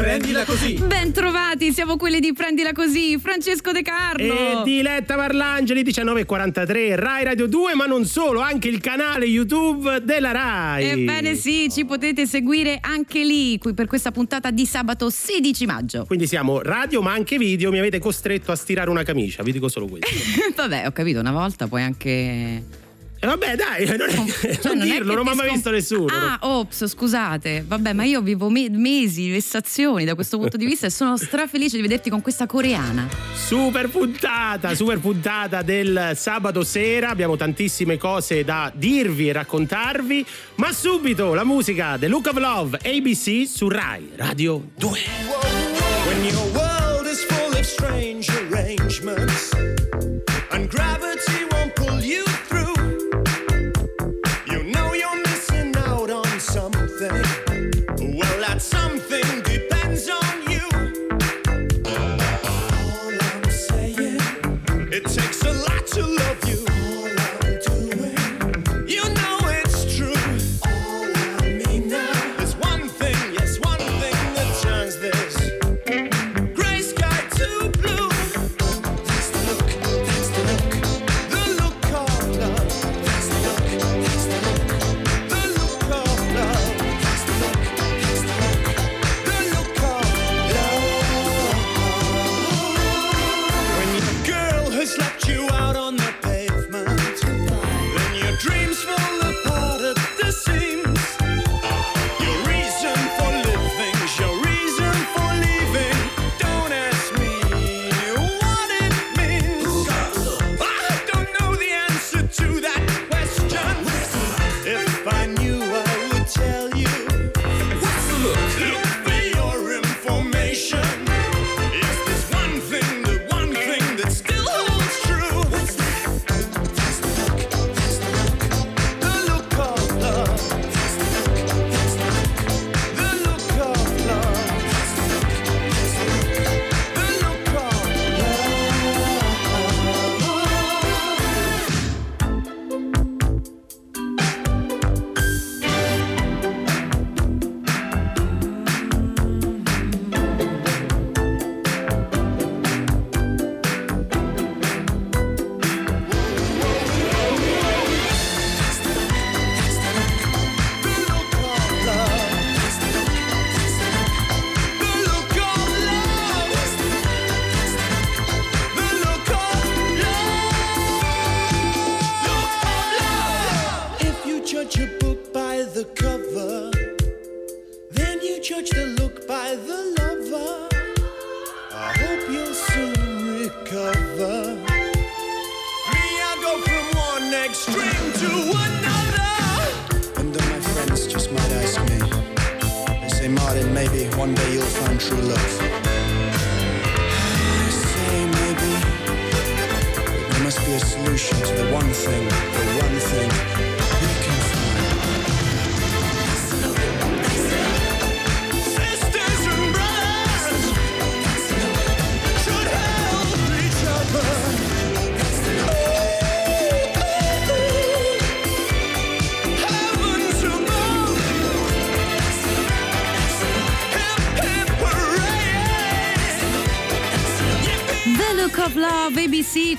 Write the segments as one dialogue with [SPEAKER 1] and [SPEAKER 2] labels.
[SPEAKER 1] Prendila così.
[SPEAKER 2] Ben trovati, siamo quelli di Prendila così, Francesco De Carlo.
[SPEAKER 3] E Diletta Parlangeli 1943, Rai Radio 2, ma non solo, anche il canale YouTube della Rai.
[SPEAKER 2] Ebbene sì, ci potete seguire anche lì qui per questa puntata di sabato 16 maggio.
[SPEAKER 3] Quindi siamo radio ma anche video, mi avete costretto a stirare una camicia, vi dico solo questo.
[SPEAKER 2] Vabbè, ho capito, una volta puoi anche
[SPEAKER 3] vabbè, dai, non, è, cioè, non, non dirlo, non mi ha mai visto nessuno.
[SPEAKER 2] Ah, ops, scusate. Vabbè, ma io vivo me- mesi, vessazioni da questo punto di vista e sono strafelice di vederti con questa coreana.
[SPEAKER 3] Super puntata, super puntata del sabato sera. Abbiamo tantissime cose da dirvi e raccontarvi. Ma subito la musica The Look of Love ABC su Rai Radio 2. When your world is full of strange arrangements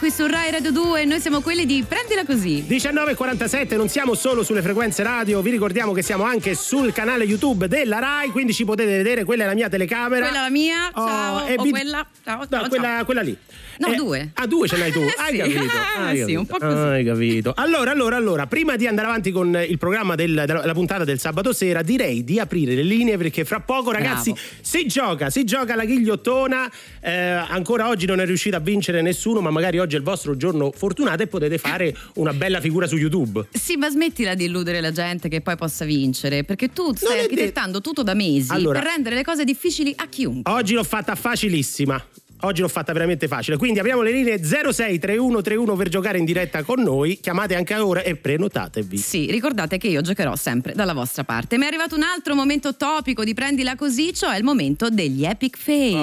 [SPEAKER 2] qui su Rai Radio 2 noi siamo quelli di Prendila Così.
[SPEAKER 3] 19.47 non siamo solo sulle frequenze radio vi ricordiamo che siamo anche sul canale YouTube della Rai quindi ci potete vedere quella è la mia telecamera.
[SPEAKER 2] Quella è la mia oh, ciao oh, o vi... quella ciao, ciao,
[SPEAKER 3] no, quella, quella lì
[SPEAKER 2] No, eh, due.
[SPEAKER 3] Ah, due ce l'hai tu. Hai sì. capito? Hai
[SPEAKER 2] capito. sì, un po' così.
[SPEAKER 3] Hai capito. Allora, allora, allora, prima di andare avanti con il programma del, della puntata del sabato sera, direi di aprire le linee perché fra poco, ragazzi, Bravo. si gioca, si gioca la ghigliottona. Eh, ancora oggi non è riuscito a vincere nessuno, ma magari oggi è il vostro giorno fortunato e potete fare una bella figura su YouTube.
[SPEAKER 2] Sì, ma smettila di illudere la gente che poi possa vincere, perché tu stai architettando de- tutto da mesi allora, per rendere le cose difficili a chiunque.
[SPEAKER 3] Oggi l'ho fatta facilissima
[SPEAKER 1] oggi l'ho fatta veramente facile. Quindi apriamo le linee 063131 per giocare in diretta con noi. Chiamate anche ora e prenotatevi.
[SPEAKER 2] Sì, ricordate che io giocherò sempre dalla vostra parte. Mi è arrivato un altro momento topico di prendila così, cioè il momento degli epic fail.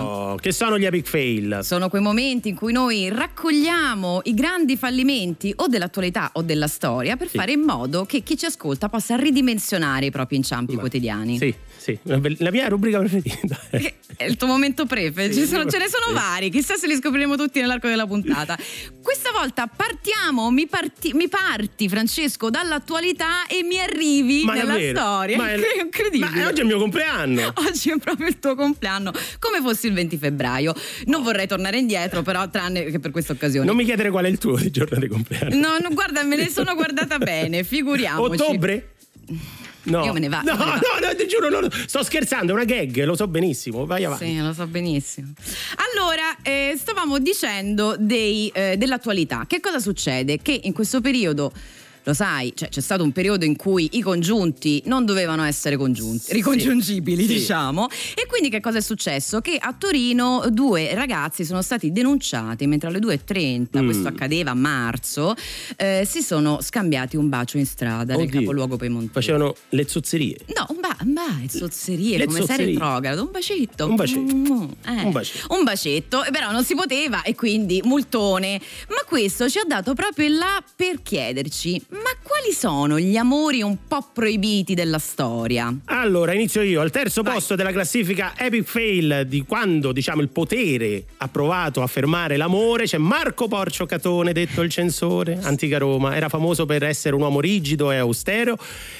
[SPEAKER 1] Oh, che sono gli epic fail?
[SPEAKER 2] Sono quei momenti in cui noi raccogliamo i grandi fallimenti o dell'attualità o della storia per
[SPEAKER 1] Sì.
[SPEAKER 2] fare in modo che chi ci ascolta possa ridimensionare i propri inciampi
[SPEAKER 1] Ma-
[SPEAKER 2] quotidiani.
[SPEAKER 1] Sì, sì, la mia rubrica preferita.
[SPEAKER 2] È il tuo momento prefe,
[SPEAKER 1] Sì,
[SPEAKER 2] Ci sono- ce ne sono
[SPEAKER 1] sì.
[SPEAKER 2] vari, chissà se li scopriremo tutti nell'arco della puntata. Questa volta partiamo, mi, parti, mi parti Francesco dall'attualità e mi arrivi nella
[SPEAKER 1] davvero?
[SPEAKER 2] storia.
[SPEAKER 1] Ma è-
[SPEAKER 2] incredibile.
[SPEAKER 1] Ma oggi è il mio compleanno.
[SPEAKER 2] Oggi è proprio il tuo compleanno, come fosse il 20 febbraio. Non vorrei tornare indietro, però, tranne che per questa occasione.
[SPEAKER 1] Non mi chiedere qual è il tuo di giorno di compleanno.
[SPEAKER 2] No, no, guarda, me ne sono guardata bene, figuriamoci.
[SPEAKER 1] Ottobre? No.
[SPEAKER 2] Io me ne vado,
[SPEAKER 1] No,
[SPEAKER 2] ne
[SPEAKER 1] no, no, ti giuro, no, no, sto scherzando, è una gag, lo so benissimo. Vai avanti.
[SPEAKER 2] Sì, lo so benissimo. Allora, eh, stavamo dicendo dei, eh, dell'attualità. Che cosa succede? Che in questo periodo. Lo sai, cioè, c'è stato un periodo in cui i congiunti non dovevano essere congiunti, ricongiungibili,
[SPEAKER 1] Sì.
[SPEAKER 2] diciamo. E quindi che cosa è successo? Che a Torino due ragazzi sono stati denunciati mentre alle 2.30,
[SPEAKER 1] Mm.
[SPEAKER 2] questo accadeva a marzo, eh, si sono scambiati un bacio in strada nel
[SPEAKER 1] Oddio.
[SPEAKER 2] capoluogo piemontese.
[SPEAKER 1] Facevano le zozzerie.
[SPEAKER 2] No, un, ba- un ba- zozzerie,
[SPEAKER 1] Le
[SPEAKER 2] come
[SPEAKER 1] zozzerie.
[SPEAKER 2] sei retrogrado, un bacetto.
[SPEAKER 1] Un bacetto.
[SPEAKER 2] Mm, eh.
[SPEAKER 1] Un bacetto.
[SPEAKER 2] Un bacetto, però non si poteva e quindi multone. Ma questo ci ha dato proprio il là per chiederci, ma quali sono gli amori un po' proibiti della storia?
[SPEAKER 1] Allora, inizio io. Al terzo
[SPEAKER 2] Vai.
[SPEAKER 1] posto della classifica Epic Fail di quando, diciamo, il potere ha provato a fermare l'amore c'è Marco Porcio Catone, detto il censore, antica Roma. Era famoso per essere un uomo rigido e austero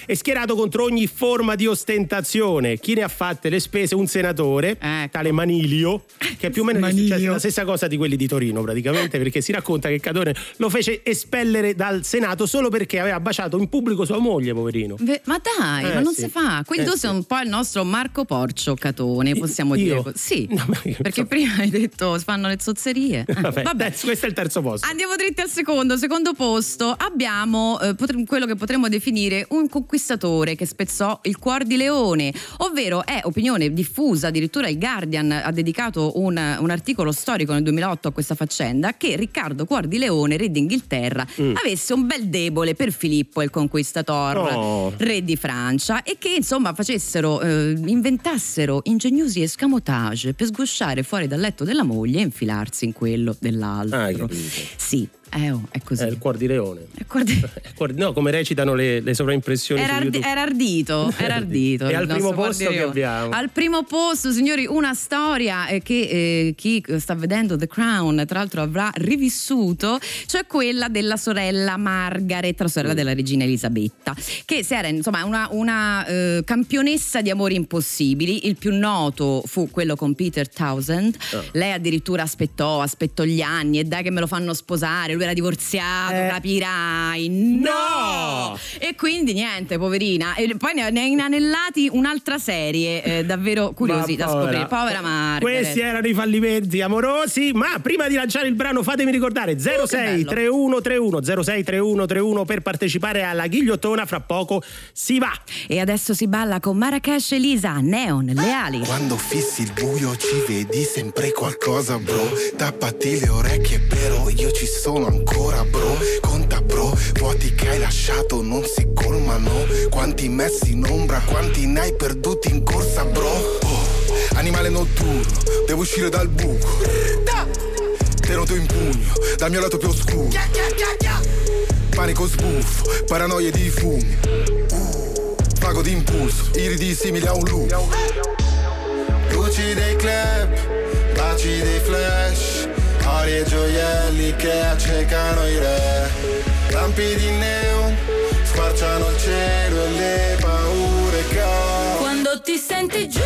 [SPEAKER 1] e schierato contro ogni forma di ostentazione. Chi ne ha fatte le spese? Un senatore,
[SPEAKER 2] Ecco.
[SPEAKER 1] tale Manilio, che più o meno è la stessa cosa di quelli di Torino, praticamente, perché si racconta che Catone lo fece espellere dal Senato solo perché aveva baciato in pubblico sua moglie, poverino.
[SPEAKER 2] Ve- ma dai,
[SPEAKER 1] Eh,
[SPEAKER 2] ma non
[SPEAKER 1] sì.
[SPEAKER 2] si fa. Quindi
[SPEAKER 1] Eh,
[SPEAKER 2] tu sei un po' il nostro Marco Porcio Catone, possiamo
[SPEAKER 1] Io?
[SPEAKER 2] dire. Sì,
[SPEAKER 1] No,
[SPEAKER 2] perché
[SPEAKER 1] so-
[SPEAKER 2] prima hai detto fanno le zozzerie. Eh,
[SPEAKER 1] Vabbè,
[SPEAKER 2] vabbè.
[SPEAKER 1] eh, questo è il terzo posto.
[SPEAKER 2] Andiamo dritti al secondo. Secondo posto abbiamo eh, potre- quello che potremmo definire un conquistatore che spezzò il cuor di leone, ovvero è opinione diffusa, addirittura il Guardian ha dedicato un, un articolo storico nel 2008 a questa faccenda, che Riccardo Cuor di Leone, re d'Inghilterra,
[SPEAKER 1] Mm.
[SPEAKER 2] avesse un bel debole per Filippo il Conquistator,
[SPEAKER 1] Oh.
[SPEAKER 2] re di Francia, e che insomma facessero, eh, inventassero ingegnosi escamotage per sgusciare fuori dal letto della moglie e infilarsi in quello dell'altro.
[SPEAKER 1] Ah.
[SPEAKER 2] Sì, eh, oh, è così.
[SPEAKER 1] È il cuor di leone.
[SPEAKER 2] Cuor di-
[SPEAKER 1] No, come recitano le, le sovraimpressioni
[SPEAKER 2] Era, ardi- era ardito, era ardito.
[SPEAKER 1] E al primo posto che abbiamo?
[SPEAKER 2] Al primo posto, signori, una storia eh, che eh, chi sta vedendo The Crown, tra l'altro, avrà rivissuto, cioè quella della sorella Margaret, la
[SPEAKER 1] Mm.
[SPEAKER 2] sorella della regina Elisabetta, che si era insomma una, una, eh, campionessa di amori impossibili. Il più noto fu quello con Peter Townsend.
[SPEAKER 1] Ah.
[SPEAKER 2] Lei addirittura aspettò, aspettò gli anni e dai che me lo fanno sposare. Lui era divorziato,
[SPEAKER 1] Eh.
[SPEAKER 2] capirai. No!
[SPEAKER 1] No!
[SPEAKER 2] E quindi niente, poverina. E poi ne ha inanellati un'altra serie, eh, davvero curiosi da scoprire. Povera Margaret.
[SPEAKER 1] Questi erano i fallimenti amorosi, ma prima di lanciare il brano fatemi ricordare 06
[SPEAKER 2] bello.
[SPEAKER 1] 3131 06 3131 per partecipare alla ghigliottona, fra poco si va.
[SPEAKER 2] E adesso si balla con Marrakesh Elisa, Neon, Leali.
[SPEAKER 4] Quando fissi il buio ci vedi sempre qualcosa bro Tappati le orecchie però io ci sono ancora bro. Conta bro, vuoti che hai lasciato non si colmano. Quanti messi in ombra, quanti ne hai perduti in corsa bro. Oh, animale notturno, devo uscire dal buco. Te noto in pugno, dal mio lato più oscuro. Panico sbuffo, paranoie di fumi. Vago d'impulso, iridi simili a un lupo Luci dei club, baci dei flash e gioielli che accecano i re. Lampi di neon, squarciano il cielo e le paure che
[SPEAKER 5] Quando ti senti giù,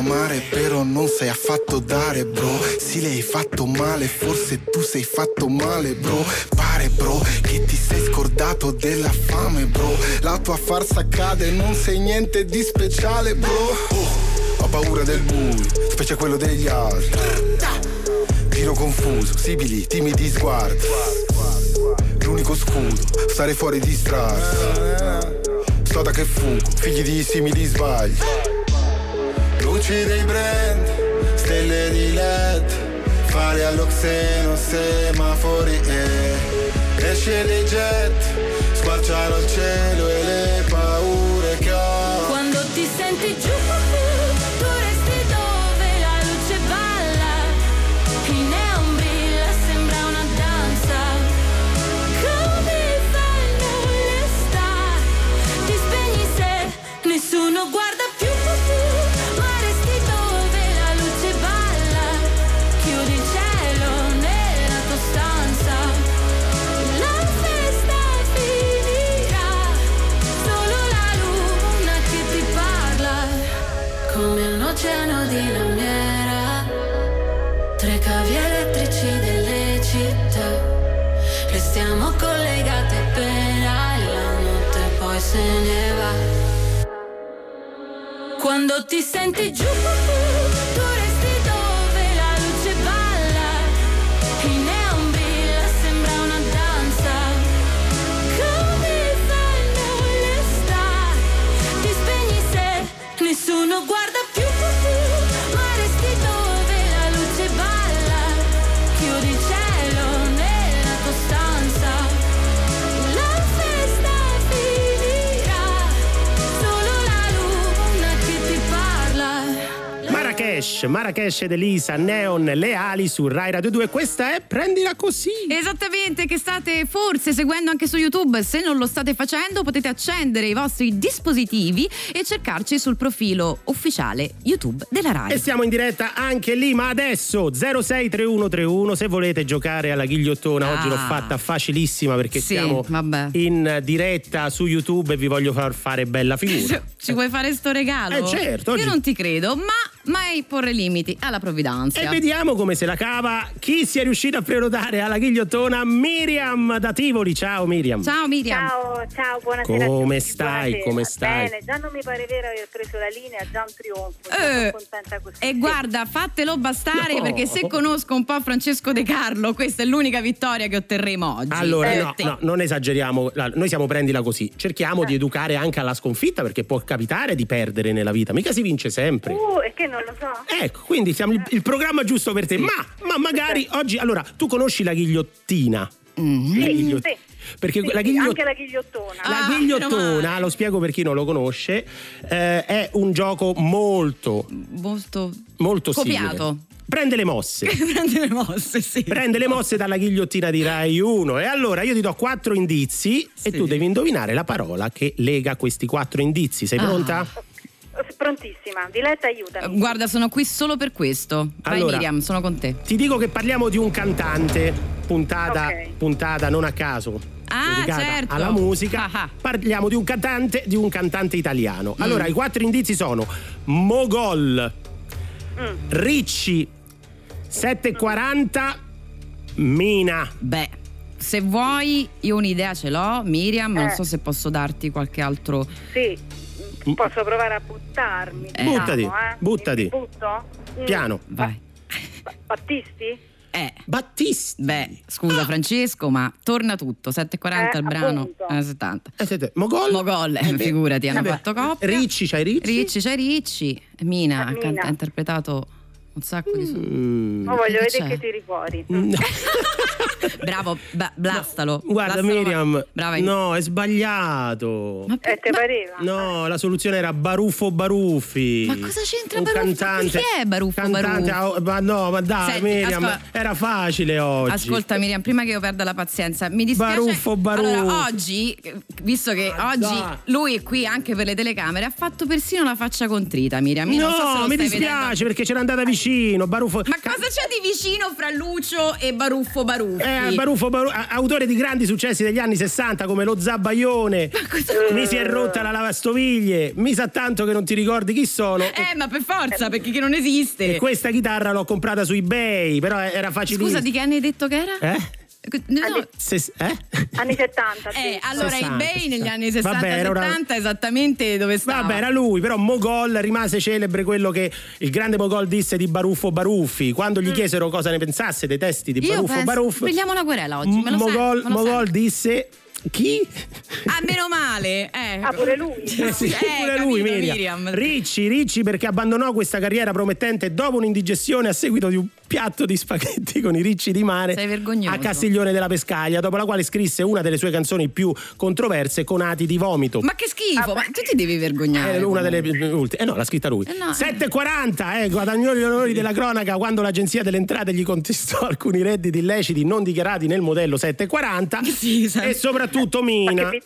[SPEAKER 4] amare, però non sei affatto dare, bro. Sì, le hai fatto male, forse tu sei fatto male, bro. Pare, bro, che ti sei scordato della fame, bro. La tua farsa cade, non sei niente di speciale, bro. Oh, ho paura del buio, specie quello degli altri. Giro confuso, sibili, timidi sguardi. L'unico scudo, stare fuori di strada. So da che fugo, figli di simili sbagli. Luci dei brand, stelle di led. Fare all'oxeno, semafori e esce dei jet. Squarciano il cielo
[SPEAKER 5] quando ti senti giù
[SPEAKER 1] Marrakesh, Marrakesh ed Elisa, Neon, Le Ali su Rai Radio 2. Questa è Prendila così.
[SPEAKER 2] Esattamente, che state forse seguendo anche su YouTube. Se non lo state facendo, potete accendere i vostri dispositivi e cercarci sul profilo ufficiale YouTube della Rai.
[SPEAKER 1] E siamo in diretta anche lì, ma adesso 063131 se volete giocare alla ghigliottona. Oggi
[SPEAKER 2] Ah.
[SPEAKER 1] l'ho fatta facilissima perché
[SPEAKER 2] Sì,
[SPEAKER 1] siamo
[SPEAKER 2] vabbè.
[SPEAKER 1] in diretta su YouTube e vi voglio far fare bella figura.
[SPEAKER 2] Ci vuoi fare sto regalo?
[SPEAKER 1] Eh, certo, oggi-
[SPEAKER 2] Io non ti credo, ma mai porre limiti alla provvidenza.
[SPEAKER 1] E vediamo come se la cava chi sia riuscito a prenotare alla ghigliottona Miriam da Tivoli. Ciao Miriam.
[SPEAKER 2] Ciao Miriam.
[SPEAKER 6] Ciao, ciao, buonasera.
[SPEAKER 1] Come stai?
[SPEAKER 6] buonasera.
[SPEAKER 1] Come stai?
[SPEAKER 6] Bene, già non mi pare vero aver preso la linea, già un trionfo.
[SPEAKER 2] Eh,
[SPEAKER 6] sono contenta così.
[SPEAKER 2] E guarda, fatelo bastare
[SPEAKER 1] No.
[SPEAKER 2] perché se conosco un po' Francesco De Carlo, questa è l'unica vittoria che otterremo oggi.
[SPEAKER 1] Allora,
[SPEAKER 2] Per
[SPEAKER 1] no, no, non esageriamo, noi siamo prendila così. Cerchiamo di educare anche alla sconfitta perché può capitare di perdere nella vita, mica si vince sempre.
[SPEAKER 6] Uh, e che non lo so.
[SPEAKER 1] Ecco, quindi siamo il, il programma giusto per te. Ma, ma magari oggi. Allora, tu conosci la ghigliottina?
[SPEAKER 2] Mm.
[SPEAKER 1] La ghigliot-
[SPEAKER 6] Sì.
[SPEAKER 1] Perché
[SPEAKER 6] Sì,
[SPEAKER 1] la
[SPEAKER 6] sì,
[SPEAKER 1] ghigliot-
[SPEAKER 6] anche la ghigliottona.
[SPEAKER 1] la
[SPEAKER 2] Ah,
[SPEAKER 1] ghigliottona, lo spiego per chi non lo conosce, eh, è un gioco molto,
[SPEAKER 2] Molto
[SPEAKER 1] molto
[SPEAKER 2] copiato.
[SPEAKER 1] simile. Prende le mosse.
[SPEAKER 2] Prende le mosse, sì.
[SPEAKER 1] Prende le mosse dalla ghigliottina di Rai 1 e allora io ti do quattro indizi e
[SPEAKER 2] Sì.
[SPEAKER 1] tu devi indovinare la parola che lega questi quattro indizi. Sei
[SPEAKER 2] Ah.
[SPEAKER 1] pronta?
[SPEAKER 6] Prontissima. Diletta, aiutami.
[SPEAKER 2] Guarda, sono qui solo per questo. Vai
[SPEAKER 1] Allora.
[SPEAKER 2] Miriam, sono con te.
[SPEAKER 1] Ti dico che parliamo di un cantante, puntata,
[SPEAKER 6] Ok.
[SPEAKER 1] puntata non a caso.
[SPEAKER 2] Ah,
[SPEAKER 1] dedicata
[SPEAKER 2] certo.
[SPEAKER 1] alla musica.
[SPEAKER 2] Ah, ah.
[SPEAKER 1] Parliamo di un cantante, di un cantante italiano.
[SPEAKER 2] Mm.
[SPEAKER 1] Allora, i quattro indizi sono Mogol,
[SPEAKER 6] Mm.
[SPEAKER 1] Ricci, 740, Mina.
[SPEAKER 2] Beh, se vuoi, io un'idea ce l'ho, Miriam, non
[SPEAKER 6] Eh.
[SPEAKER 2] so se posso darti qualche altro.
[SPEAKER 6] Sì, posso provare a buttarmi.
[SPEAKER 2] Eh.
[SPEAKER 1] Buttati,
[SPEAKER 6] diciamo, eh.
[SPEAKER 1] buttati.
[SPEAKER 6] Mi butto? Mm.
[SPEAKER 1] Piano.
[SPEAKER 2] Vai.
[SPEAKER 6] Ba- Battisti?
[SPEAKER 2] Eh.
[SPEAKER 1] Battisti.
[SPEAKER 2] Beh, scusa Francesco, ma torna tutto. 7,40
[SPEAKER 6] Eh,
[SPEAKER 2] il brano, eh, 70.
[SPEAKER 1] Eh, senti, Mogol.
[SPEAKER 2] Mogol, eh, figurati, hanno
[SPEAKER 1] eh, beh.
[SPEAKER 2] fatto coppia.
[SPEAKER 1] Ricci, c'hai Ricci?
[SPEAKER 2] Ricci, c'è Ricci. Mina,
[SPEAKER 6] Eh, Mina.
[SPEAKER 2] ha interpretato un sacco di suoni.
[SPEAKER 1] Mm.
[SPEAKER 6] Ma voglio
[SPEAKER 2] Che
[SPEAKER 6] vedere
[SPEAKER 2] c'è?
[SPEAKER 6] che tiri fuori.
[SPEAKER 1] No.
[SPEAKER 2] Bravo, ba- blastalo.
[SPEAKER 1] Guarda
[SPEAKER 2] blastalo,
[SPEAKER 1] Miriam,
[SPEAKER 2] Brava.
[SPEAKER 1] no, è sbagliato.
[SPEAKER 2] Ma,
[SPEAKER 6] Eh, te
[SPEAKER 2] ma-
[SPEAKER 6] pareva?
[SPEAKER 1] No, la soluzione era Baruffo Baruffi.
[SPEAKER 2] Ma cosa c'entra
[SPEAKER 1] Un
[SPEAKER 2] Baruffo?
[SPEAKER 1] Cantante,
[SPEAKER 2] Chi è Baruffo
[SPEAKER 1] cantante,
[SPEAKER 2] Baruffi?
[SPEAKER 1] ah, Ma no, ma dai,
[SPEAKER 2] Senti,
[SPEAKER 1] Miriam,
[SPEAKER 2] ascolta-
[SPEAKER 1] era facile oggi.
[SPEAKER 2] Ascolta Miriam, prima che io perda la pazienza, mi dispiace.
[SPEAKER 1] Baruffo, Baruffo.
[SPEAKER 2] Allora, oggi, visto che
[SPEAKER 1] Ma
[SPEAKER 2] oggi
[SPEAKER 1] dai.
[SPEAKER 2] lui è qui anche per le telecamere, ha fatto persino la faccia contrita, Miriam. Io so
[SPEAKER 1] No,
[SPEAKER 2] lo
[SPEAKER 1] mi dispiace
[SPEAKER 2] vedendo.
[SPEAKER 1] perché c'era andata vicino. Vicino, Baruffo.
[SPEAKER 2] Ma cosa c'è di vicino fra Lucio e Baruffo Baruffi?
[SPEAKER 1] Eh, Baruffo, Baru- a- autore di grandi successi degli anni 60 come Lo Zabaione, Mi si è rotta la lavastoviglie, mi sa tanto che non ti ricordi chi sono.
[SPEAKER 2] Eh, ma per forza, perché che non esiste.
[SPEAKER 1] E questa chitarra l'ho comprata su eBay, però era facilissima.
[SPEAKER 2] Scusa, di che anni hai detto che era?
[SPEAKER 1] Eh?
[SPEAKER 2] No, no.
[SPEAKER 1] Se- eh?
[SPEAKER 6] Anni 70, sì.
[SPEAKER 2] Eh, allora
[SPEAKER 1] 60,
[SPEAKER 2] eBay negli
[SPEAKER 1] 60.
[SPEAKER 2] anni 60
[SPEAKER 1] Vabbè, era una-
[SPEAKER 2] 70 esattamente dove stava.
[SPEAKER 1] Vabbè, era lui, però Mogol rimase celebre quello che il grande Mogol disse di Baruffo Baruffi. Quando gli chiesero cosa ne pensasse dei testi di
[SPEAKER 2] Mm. Io
[SPEAKER 1] Baruffo
[SPEAKER 2] penso,
[SPEAKER 1] Baruffi,
[SPEAKER 2] pigliamo la querela oggi, me lo sai,
[SPEAKER 1] Mogol,
[SPEAKER 2] me lo
[SPEAKER 1] Mogol
[SPEAKER 2] sai.
[SPEAKER 1] disse chi?
[SPEAKER 2] Ah, meno male. Eh.
[SPEAKER 6] Ah, pure lui.
[SPEAKER 1] Eh sì,
[SPEAKER 2] Eh,
[SPEAKER 1] pure
[SPEAKER 2] capito,
[SPEAKER 1] lui, Miriam.
[SPEAKER 2] Miriam.
[SPEAKER 1] Ricci, Ricci perché abbandonò questa carriera promettente dopo un'indigestione a seguito di un piatto di spaghetti con i ricci di mare a Castiglione della Pescaglia, dopo la quale scrisse una delle sue canzoni più controverse, Conati di vomito.
[SPEAKER 2] Ma che schifo, ma tu ti devi vergognare.
[SPEAKER 1] È una delle ultime. Eh no, l'ha scritta lui.
[SPEAKER 2] Eh no, eh.
[SPEAKER 1] 7,40, eh, guadagnò gli onori della cronaca quando l'Agenzia delle Entrate gli contestò alcuni redditi illeciti non dichiarati nel modello 740
[SPEAKER 2] Sì, sa-
[SPEAKER 1] e soprattutto
[SPEAKER 6] Ma
[SPEAKER 1] Mina.
[SPEAKER 6] che vi-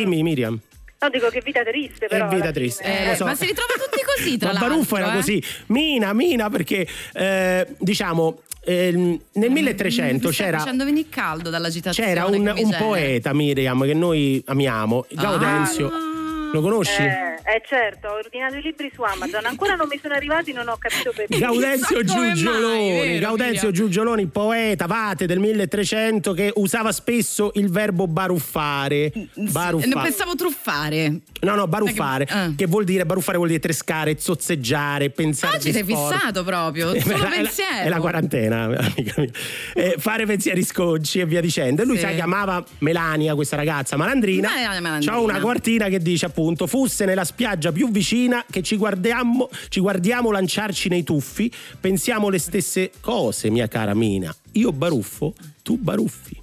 [SPEAKER 1] Dimmi Miriam.
[SPEAKER 6] No, dico che vita triste, però.
[SPEAKER 1] È vita triste. Eh,
[SPEAKER 2] Eh,
[SPEAKER 1] lo so.
[SPEAKER 2] Ma si ritrova tutti così, tra l'altro.
[SPEAKER 1] Baruffo era
[SPEAKER 2] eh?
[SPEAKER 1] così. Mina, Mina perché eh, diciamo ehm, nel 1300
[SPEAKER 2] Mi sta
[SPEAKER 1] c'era
[SPEAKER 2] facendo venire caldo dall'agitazione.
[SPEAKER 1] c'era un,
[SPEAKER 2] che
[SPEAKER 1] un poeta Miriam che noi amiamo, Gaudenzio.
[SPEAKER 2] Ah.
[SPEAKER 1] Lo conosci?
[SPEAKER 6] Eh, eh, certo, ho ordinato i libri su Amazon. Ancora non mi sono arrivati, non ho capito perché.
[SPEAKER 1] Gaudenzio
[SPEAKER 2] Chissà come mai,
[SPEAKER 1] Giugioloni,
[SPEAKER 2] vero,
[SPEAKER 1] Gaudenzio? Giugioloni, poeta, vate del 1300 che usava spesso il verbo baruffare. Baruffare.
[SPEAKER 2] pensavo truffare.
[SPEAKER 1] No, no, baruffare,
[SPEAKER 2] Ah.
[SPEAKER 1] che vuol dire baruffare vuol dire trescare, zozzeggiare, pensare
[SPEAKER 2] Oggi
[SPEAKER 1] di
[SPEAKER 2] sei
[SPEAKER 1] sport.
[SPEAKER 2] fissato proprio,
[SPEAKER 1] Eh,
[SPEAKER 2] solo
[SPEAKER 1] è la-
[SPEAKER 2] pensiero.
[SPEAKER 1] È la quarantena, amica mia. Eh, fare pensieri sconci e via dicendo. E lui
[SPEAKER 2] Sì.
[SPEAKER 1] sai che amava Melania, questa ragazza malandrina.
[SPEAKER 2] Melania Malandrina.
[SPEAKER 1] C'ha una quartina che dice appunto: Fusse nella spiaggia più vicina che ci guardiamo, ci guardiamo lanciarci nei tuffi, pensiamo le stesse cose, mia cara Mina. Io baruffo, tu baruffi.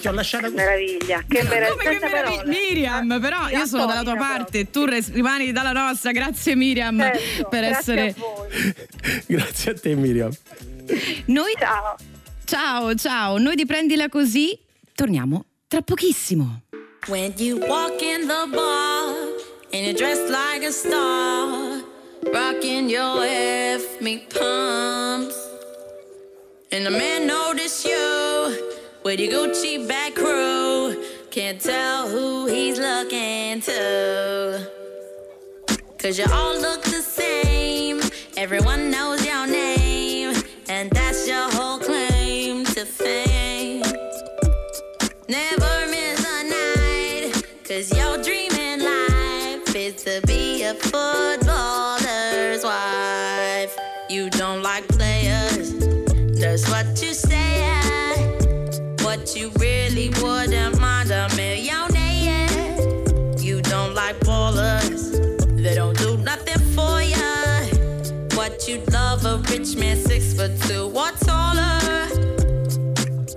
[SPEAKER 1] Ti ho lasciata
[SPEAKER 6] Che
[SPEAKER 1] così.
[SPEAKER 6] meraviglia, che meraviglia.
[SPEAKER 2] Come che meraviglia. Miriam, però io sono dalla tua parte, tu rimani dalla nostra. Grazie Miriam
[SPEAKER 6] Certo,
[SPEAKER 2] per
[SPEAKER 6] grazie
[SPEAKER 2] essere
[SPEAKER 6] a.
[SPEAKER 1] Grazie a te, Miriam.
[SPEAKER 2] Noi
[SPEAKER 6] Ciao.
[SPEAKER 2] Ciao, ciao. Noi di prendila così torniamo tra pochissimo.
[SPEAKER 7] When you walk in the bar and you're dressed like a star, rocking your F me pumps, and the man notice you with your Gucci back crew, can't tell who he's looking to. Cause you all look the same, everyone knows foot two or taller.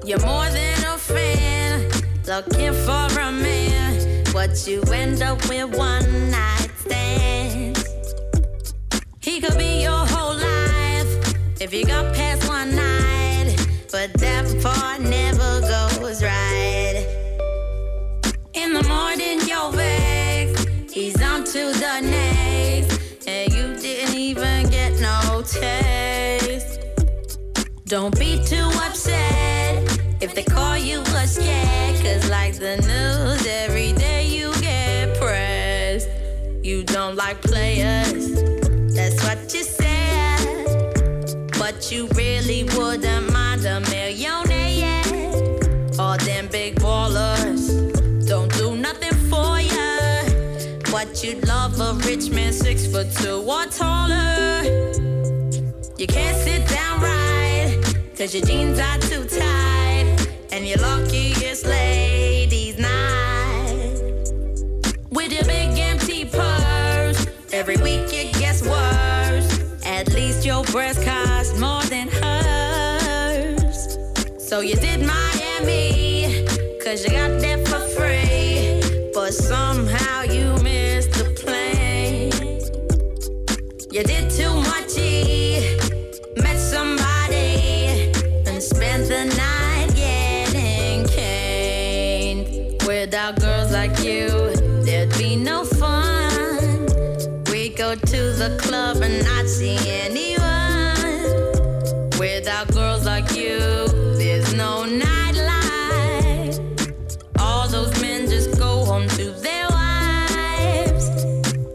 [SPEAKER 7] You're more than a fan, looking for a man. What you end up with one night stands. He could be your whole life if you got past one night, but that part never goes right. In the morning, you're vexed, he's on to the next, Don't be too upset if they call you a scared. Cause, like the news, every day you get pressed. You don't like players, that's what you said. But you really wouldn't mind a millionaire. All them big ballers don't do nothing for ya. What you'd love a rich man, six foot two or taller. You can't sit right, cause your jeans are too tight. And you're lucky it's ladies' night. With your big empty purse, every week it gets worse. At least your breast costs more than hers. So you did Miami, cause you got there for free. But somehow not see anyone. Without girls like you, there's no nightlife. All those men just go home to their wives.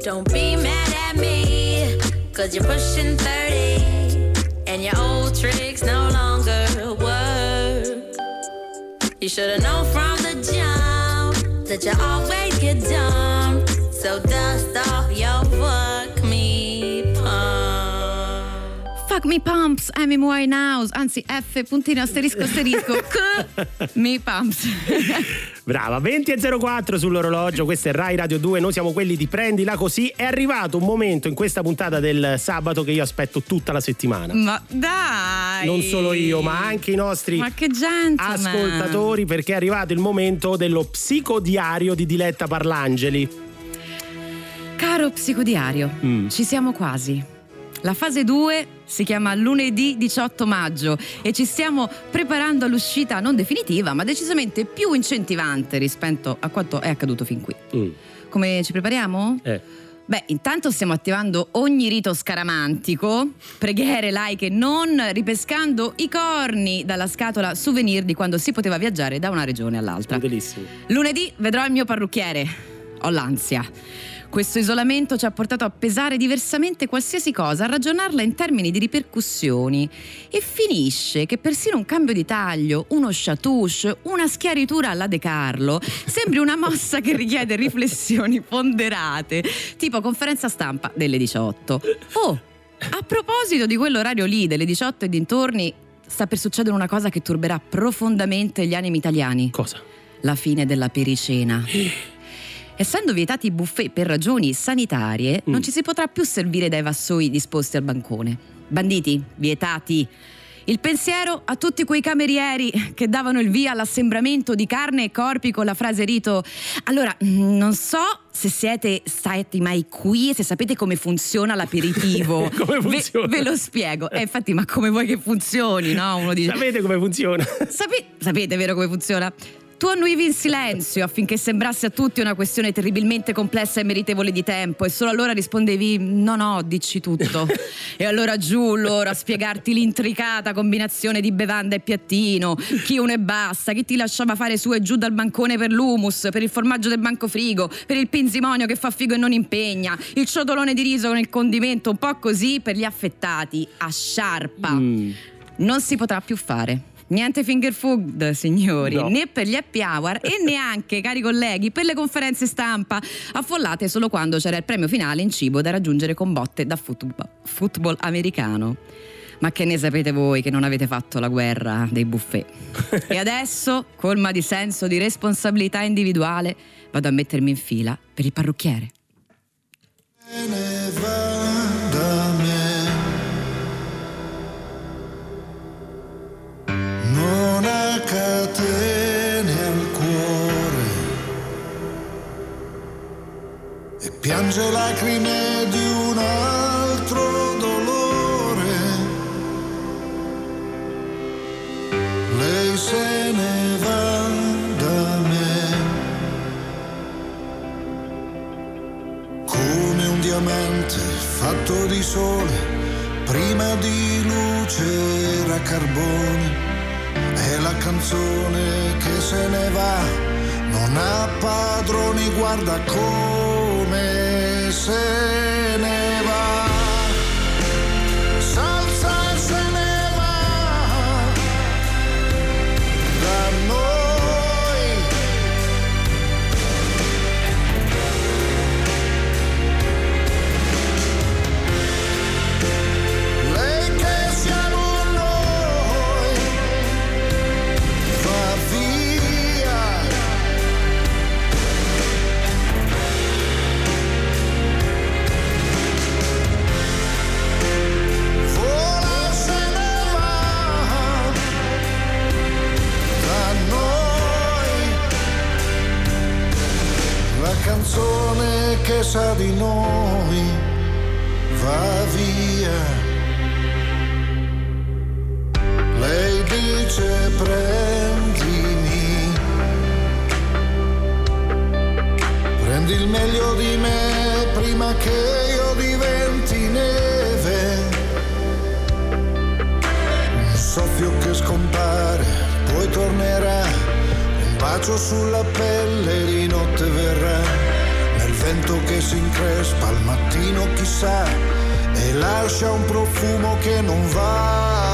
[SPEAKER 5] Don't be mad at me, cause you're pushing 30, and your old tricks no longer work. You should've known from the jump that you always get dumb. So dust off your Fuck me
[SPEAKER 2] pumps, Amy Winehouse, anzi F puntino asterisco asterisco, K me pumps.
[SPEAKER 1] Brava, 20 e 04 sull'orologio, questo è Rai Radio 2, noi siamo quelli di Prendila Così. È arrivato un momento in questa puntata del sabato che io aspetto tutta la settimana.
[SPEAKER 2] ma dai!
[SPEAKER 1] Non solo io, ma anche i nostri ascoltatori, perché è arrivato il momento dello psicodiario di Diletta Parlangeli.
[SPEAKER 2] Caro psicodiario,
[SPEAKER 1] Mm.
[SPEAKER 2] ci siamo quasi. La fase 2 si chiama lunedì 18 maggio e ci stiamo preparando all'uscita non definitiva, ma decisamente più incentivante rispetto a quanto è accaduto fin qui.
[SPEAKER 1] Mm.
[SPEAKER 2] Come ci prepariamo?
[SPEAKER 1] Eh.
[SPEAKER 2] Beh, intanto stiamo attivando ogni rito scaramantico, preghiere laiche, non ripescando i corni dalla scatola souvenir di quando si poteva viaggiare da una regione all'altra.
[SPEAKER 1] Bellissimo.
[SPEAKER 2] Lunedì vedrò il mio parrucchiere. Ho l'ansia. Questo isolamento ci ha portato a pesare diversamente qualsiasi cosa, a ragionarla in termini di ripercussioni. E finisce che persino un cambio di taglio, uno chatouche, una schiaritura alla De Carlo sembri una mossa che richiede riflessioni ponderate, tipo conferenza stampa delle 18. Oh, a proposito di quell'orario lì, delle 18 e dintorni, sta per succedere una cosa che turberà profondamente gli animi italiani
[SPEAKER 1] Cosa?
[SPEAKER 2] la fine della pericena. Essendo vietati i buffet per ragioni sanitarie, non ci si potrà più servire dai vassoi disposti al bancone. Banditi, vietati. Il pensiero a tutti quei camerieri che davano il via all'assembramento di carne e corpi con la frase rito Allora, mm, non so se siete stati mai qui e se sapete come funziona l'aperitivo.
[SPEAKER 1] Come
[SPEAKER 2] Ve-
[SPEAKER 1] funziona?
[SPEAKER 2] Ve, lo spiego. Eh, infatti, ma come vuoi che funzioni, no? Uno dice
[SPEAKER 1] Sapete come funziona?
[SPEAKER 2] Sape- sapete, vero, come funziona? Tu annuivi in silenzio affinché sembrasse a tutti una questione terribilmente complessa e meritevole di tempo e solo allora rispondevi no no, dici tutto. e allora giù loro a spiegarti l'intricata combinazione di bevanda e piattino, chi uno e basta, chi ti lasciava fare su e giù dal bancone per l'humus, per il formaggio del banco frigo, per il pinzimonio che fa figo e non impegna, il ciotolone di riso con il condimento, un po' così per gli affettati, a sciarpa.
[SPEAKER 1] Mm.
[SPEAKER 2] Non si potrà più fare. Niente finger food, signori,
[SPEAKER 1] No.
[SPEAKER 2] né per gli happy hour e neanche, cari colleghi, per le conferenze stampa, affollate solo quando c'era il premio finale in cibo da raggiungere con botte da football, football americano. Ma che ne sapete voi che non avete fatto la guerra dei buffet? e adesso, colma di senso di responsabilità individuale, vado a mettermi in fila per il parrucchiere.
[SPEAKER 8] Se catene al cuore e piange lacrime di un altro dolore. Lei se ne va da me. come un diamante fatto di sole, prima di luce era carbone, è la canzone che se ne va, non ha padroni, guarda come se che sa di noi va via. Lei dice prendimi, prendi il meglio di me prima che io diventi neve. Un soffio che scompare, poi tornerà, un bacio sulla pelle di notte verrà. Vento che si increspa al mattino chissà e lascia un profumo che non va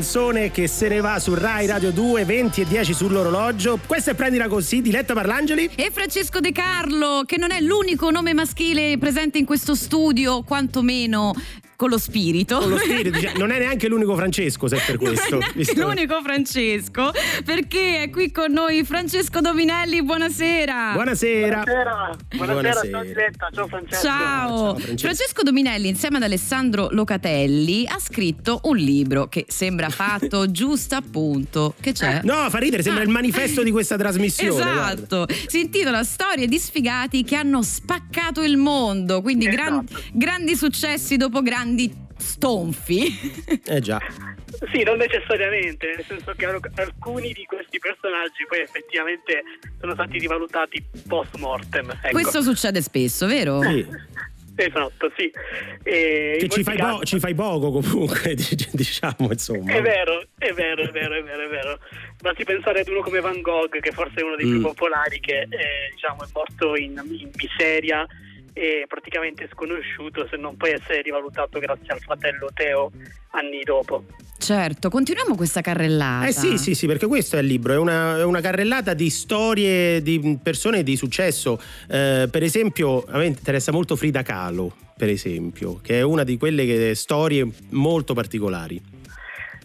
[SPEAKER 8] canzone che se ne va
[SPEAKER 1] su Rai Radio 2, 20 e 10 sull'orologio. Questa è Prendila così, Diletta Parlangeli.
[SPEAKER 2] E Francesco De Carlo, che non è l'unico nome maschile presente in questo studio, quantomeno con lo spirito.
[SPEAKER 1] Con lo spirito, dice- non è neanche l'unico Francesco, se è per questo.
[SPEAKER 2] Non è neanche
[SPEAKER 1] Visto-
[SPEAKER 2] l'unico Francesco, perché è qui con noi Francesco Dominelli. Buonasera.
[SPEAKER 1] Buonasera.
[SPEAKER 9] Buonasera, buonasera,
[SPEAKER 1] Buonasera.
[SPEAKER 9] ciao Diletta, ciao Francesco.
[SPEAKER 2] Ciao.
[SPEAKER 1] Ciao, Francesco.
[SPEAKER 2] Francesco Dominelli insieme ad Alessandro Locatelli ha scritto un libro che sembra fatto giusto appunto che c'è?
[SPEAKER 1] No, fa ridere, sembra
[SPEAKER 2] Ah.
[SPEAKER 1] il manifesto di questa trasmissione. guarda.
[SPEAKER 2] Esatto, si intitola Storie di sfigati che hanno spaccato il mondo, quindi gran-
[SPEAKER 9] Esatto.
[SPEAKER 2] grandi successi dopo grandi stonfi.
[SPEAKER 1] Eh già.
[SPEAKER 9] Sì, non necessariamente, nel senso che al- alcuni di questi personaggi poi effettivamente sono stati rivalutati post mortem. Ecco.
[SPEAKER 2] Questo succede spesso, vero?
[SPEAKER 1] Sì.
[SPEAKER 9] Esatto, sì. E
[SPEAKER 1] Che ci fai,
[SPEAKER 9] casi-
[SPEAKER 1] po- ci fai poco comunque, dic- diciamo, insomma.
[SPEAKER 9] È vero, è vero, è vero, è vero, è vero. Basti pensare ad uno come Van Gogh, che forse è uno dei
[SPEAKER 1] Mm.
[SPEAKER 9] più popolari, che eh, diciamo, è morto in, in miseria e praticamente sconosciuto, se non poi essere rivalutato grazie al fratello Teo anni dopo.
[SPEAKER 2] Certo, continuiamo questa carrellata.
[SPEAKER 1] Eh sì, sì, sì, perché questo è il libro, è una, è una carrellata di storie di persone di successo. Eh, per esempio, a me interessa molto Frida Kahlo, per esempio, che è una di quelle che- storie molto particolari.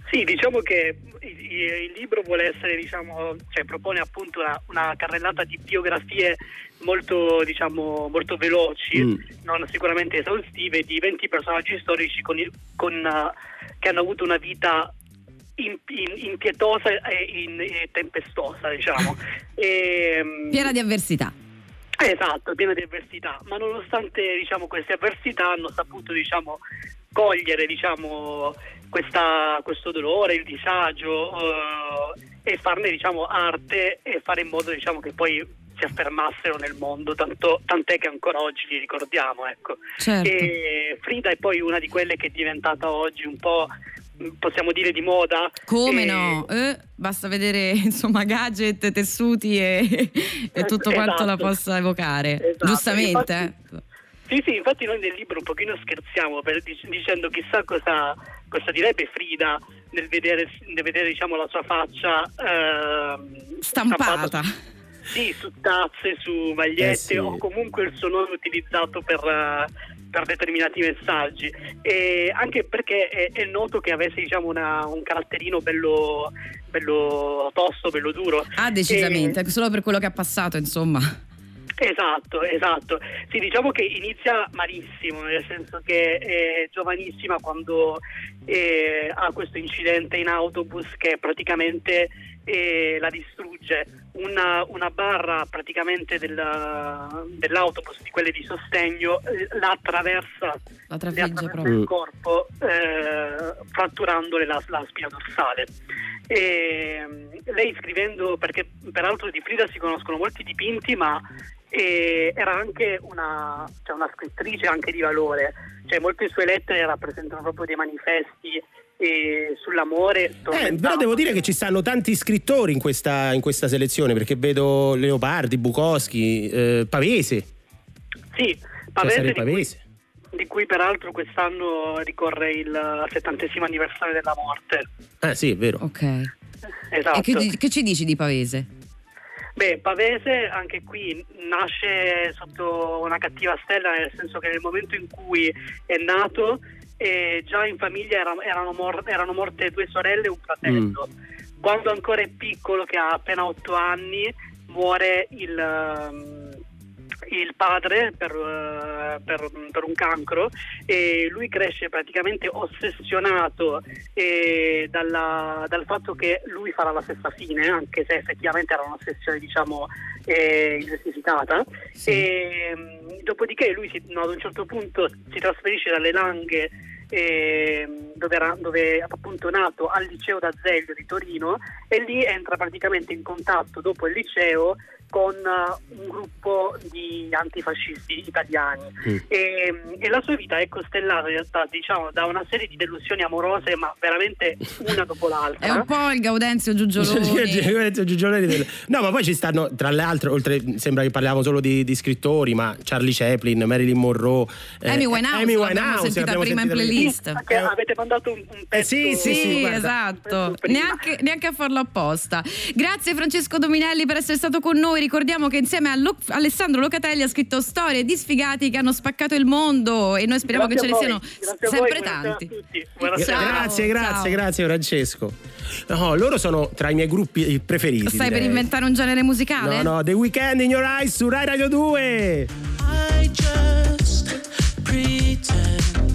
[SPEAKER 9] Sì, diciamo che il, il libro vuole essere, diciamo, cioè propone appunto una, una carrellata di biografie molto, diciamo, molto veloci,
[SPEAKER 1] Mm.
[SPEAKER 9] non sicuramente esaustive, di 20 personaggi storici con il- con, eh, che hanno avuto una vita in- in- impietosa e, in- e tempestosa, diciamo. E, mm,
[SPEAKER 2] Piena di avversità.
[SPEAKER 9] Esatto, piena di avversità, ma nonostante diciamo, queste avversità hanno saputo diciamo, cogliere diciamo, questa- questo dolore, il disagio eh, e farne diciamo, arte e fare in modo diciamo, che poi si affermassero nel mondo, tanto- tant'è che ancora oggi li ricordiamo. Ecco.
[SPEAKER 2] Certo.
[SPEAKER 9] E Frida è poi una di quelle che è diventata oggi un po', possiamo dire, di moda.
[SPEAKER 2] Come
[SPEAKER 9] E-
[SPEAKER 2] no? Eh, basta vedere insomma gadget, tessuti e, e tutto quanto
[SPEAKER 9] Esatto.
[SPEAKER 2] la possa evocare.
[SPEAKER 9] Esatto,
[SPEAKER 2] Giustamente.
[SPEAKER 9] infatti-
[SPEAKER 2] eh.
[SPEAKER 9] Sì, sì, infatti noi nel libro un pochino scherziamo per- dic- dicendo chissà cosa, cosa direbbe Frida nel vedere, nel vedere, diciamo, la sua faccia ehm,
[SPEAKER 2] Stampata.
[SPEAKER 9] Sì, su tazze, su magliette
[SPEAKER 1] Eh sì.
[SPEAKER 9] o comunque il suo nome utilizzato per, eh, per determinati messaggi. E anche perché è, è noto che avesse diciamo, una- un caratterino bello, bello tosto, bello duro.
[SPEAKER 2] Ah, decisamente, solo per quello che ha passato, insomma.
[SPEAKER 9] Esatto, esatto. Sì, diciamo che inizia malissimo, nel senso che è giovanissima quando eh, ha questo incidente in autobus che praticamente eh, la distrugge una, una barra praticamente del- dell'autobus, di quelle di sostegno, eh, la attraversa,
[SPEAKER 2] La
[SPEAKER 9] attraversa il corpo eh, fratturandole la, la spina dorsale. E, mm, lei scrivendo, perché peraltro di Frida si conoscono molti dipinti, ma eh, era anche una, cioè una scrittrice anche di valore, cioè molte sue lettere rappresentano proprio dei manifesti sull'amore.
[SPEAKER 1] Eh, però devo dire che ci stanno tanti scrittori in questa, in questa selezione perché vedo Leopardi, Bukowski, eh, Pavese.
[SPEAKER 9] Sì,
[SPEAKER 1] Cesare
[SPEAKER 9] Pavese, di cui,
[SPEAKER 1] Pavese.
[SPEAKER 9] di cui peraltro quest'anno ricorre il settantesimo anniversario della morte.
[SPEAKER 1] Ah sì, è vero.
[SPEAKER 2] Ok.
[SPEAKER 9] Esatto.
[SPEAKER 2] E che, che ci dici di Pavese?
[SPEAKER 9] Beh, Pavese anche qui nasce sotto una cattiva stella, nel senso che nel momento in cui è nato, eh, già in famiglia era- erano, mor- erano morte due sorelle e un fratello. Quando ancora è piccolo, che ha appena otto anni, muore il, il padre per, eh, per- per un cancro e lui cresce praticamente ossessionato eh, dalla- dal fatto che lui farà la stessa fine, anche se effettivamente era un'ossessione diciamo eh, ingiustificata.
[SPEAKER 2] Sì.
[SPEAKER 9] E, mh, dopodiché lui si- no, ad un certo punto si trasferisce dalle Langhe ehm, dove, era, dove è appunto nato al liceo d'Azeglio di Torino e lì entra praticamente in contatto dopo il liceo con eh, un gruppo di antifascisti italiani
[SPEAKER 1] Mm.
[SPEAKER 9] e, e la sua vita è costellata in realtà diciamo da una serie di delusioni amorose ma veramente una dopo l'altra
[SPEAKER 2] È un po' il Gaudenzio Giugioloni.
[SPEAKER 1] No, ma poi ci stanno, tra le altre, oltre, sembra che parliamo solo di, di scrittori, ma Charlie Chaplin, Marilyn Monroe, eh,
[SPEAKER 2] Amy Winehouse,
[SPEAKER 1] Amy
[SPEAKER 2] l'abbiamo
[SPEAKER 1] Winehouse,
[SPEAKER 2] sentita
[SPEAKER 1] l'abbiamo
[SPEAKER 2] prima in playlist.
[SPEAKER 9] Perché avete mandato un, un pezzo
[SPEAKER 1] Eh, sì, sì,
[SPEAKER 2] Sì,
[SPEAKER 1] guarda.
[SPEAKER 2] esatto, neanche, neanche a farlo apposta. Grazie Francesco Dominelli per essere stato con noi. Ricordiamo che insieme a Lo- Alessandro Locatelli ha scritto storie di sfigati che hanno spaccato il mondo e noi speriamo
[SPEAKER 9] Grazie
[SPEAKER 2] che ce ne siano
[SPEAKER 9] grazie
[SPEAKER 2] sempre
[SPEAKER 9] buonasera a
[SPEAKER 2] tanti.
[SPEAKER 9] tutti. Buonasera.
[SPEAKER 2] Ciao,
[SPEAKER 1] grazie, grazie,
[SPEAKER 2] ciao.
[SPEAKER 1] grazie Francesco. No, loro sono tra i miei gruppi preferiti.
[SPEAKER 2] Stai per
[SPEAKER 1] direi.
[SPEAKER 2] inventare un genere musicale?
[SPEAKER 1] No, no, The Weeknd in Your Eyes su Rai Radio 2.
[SPEAKER 10] I just pretend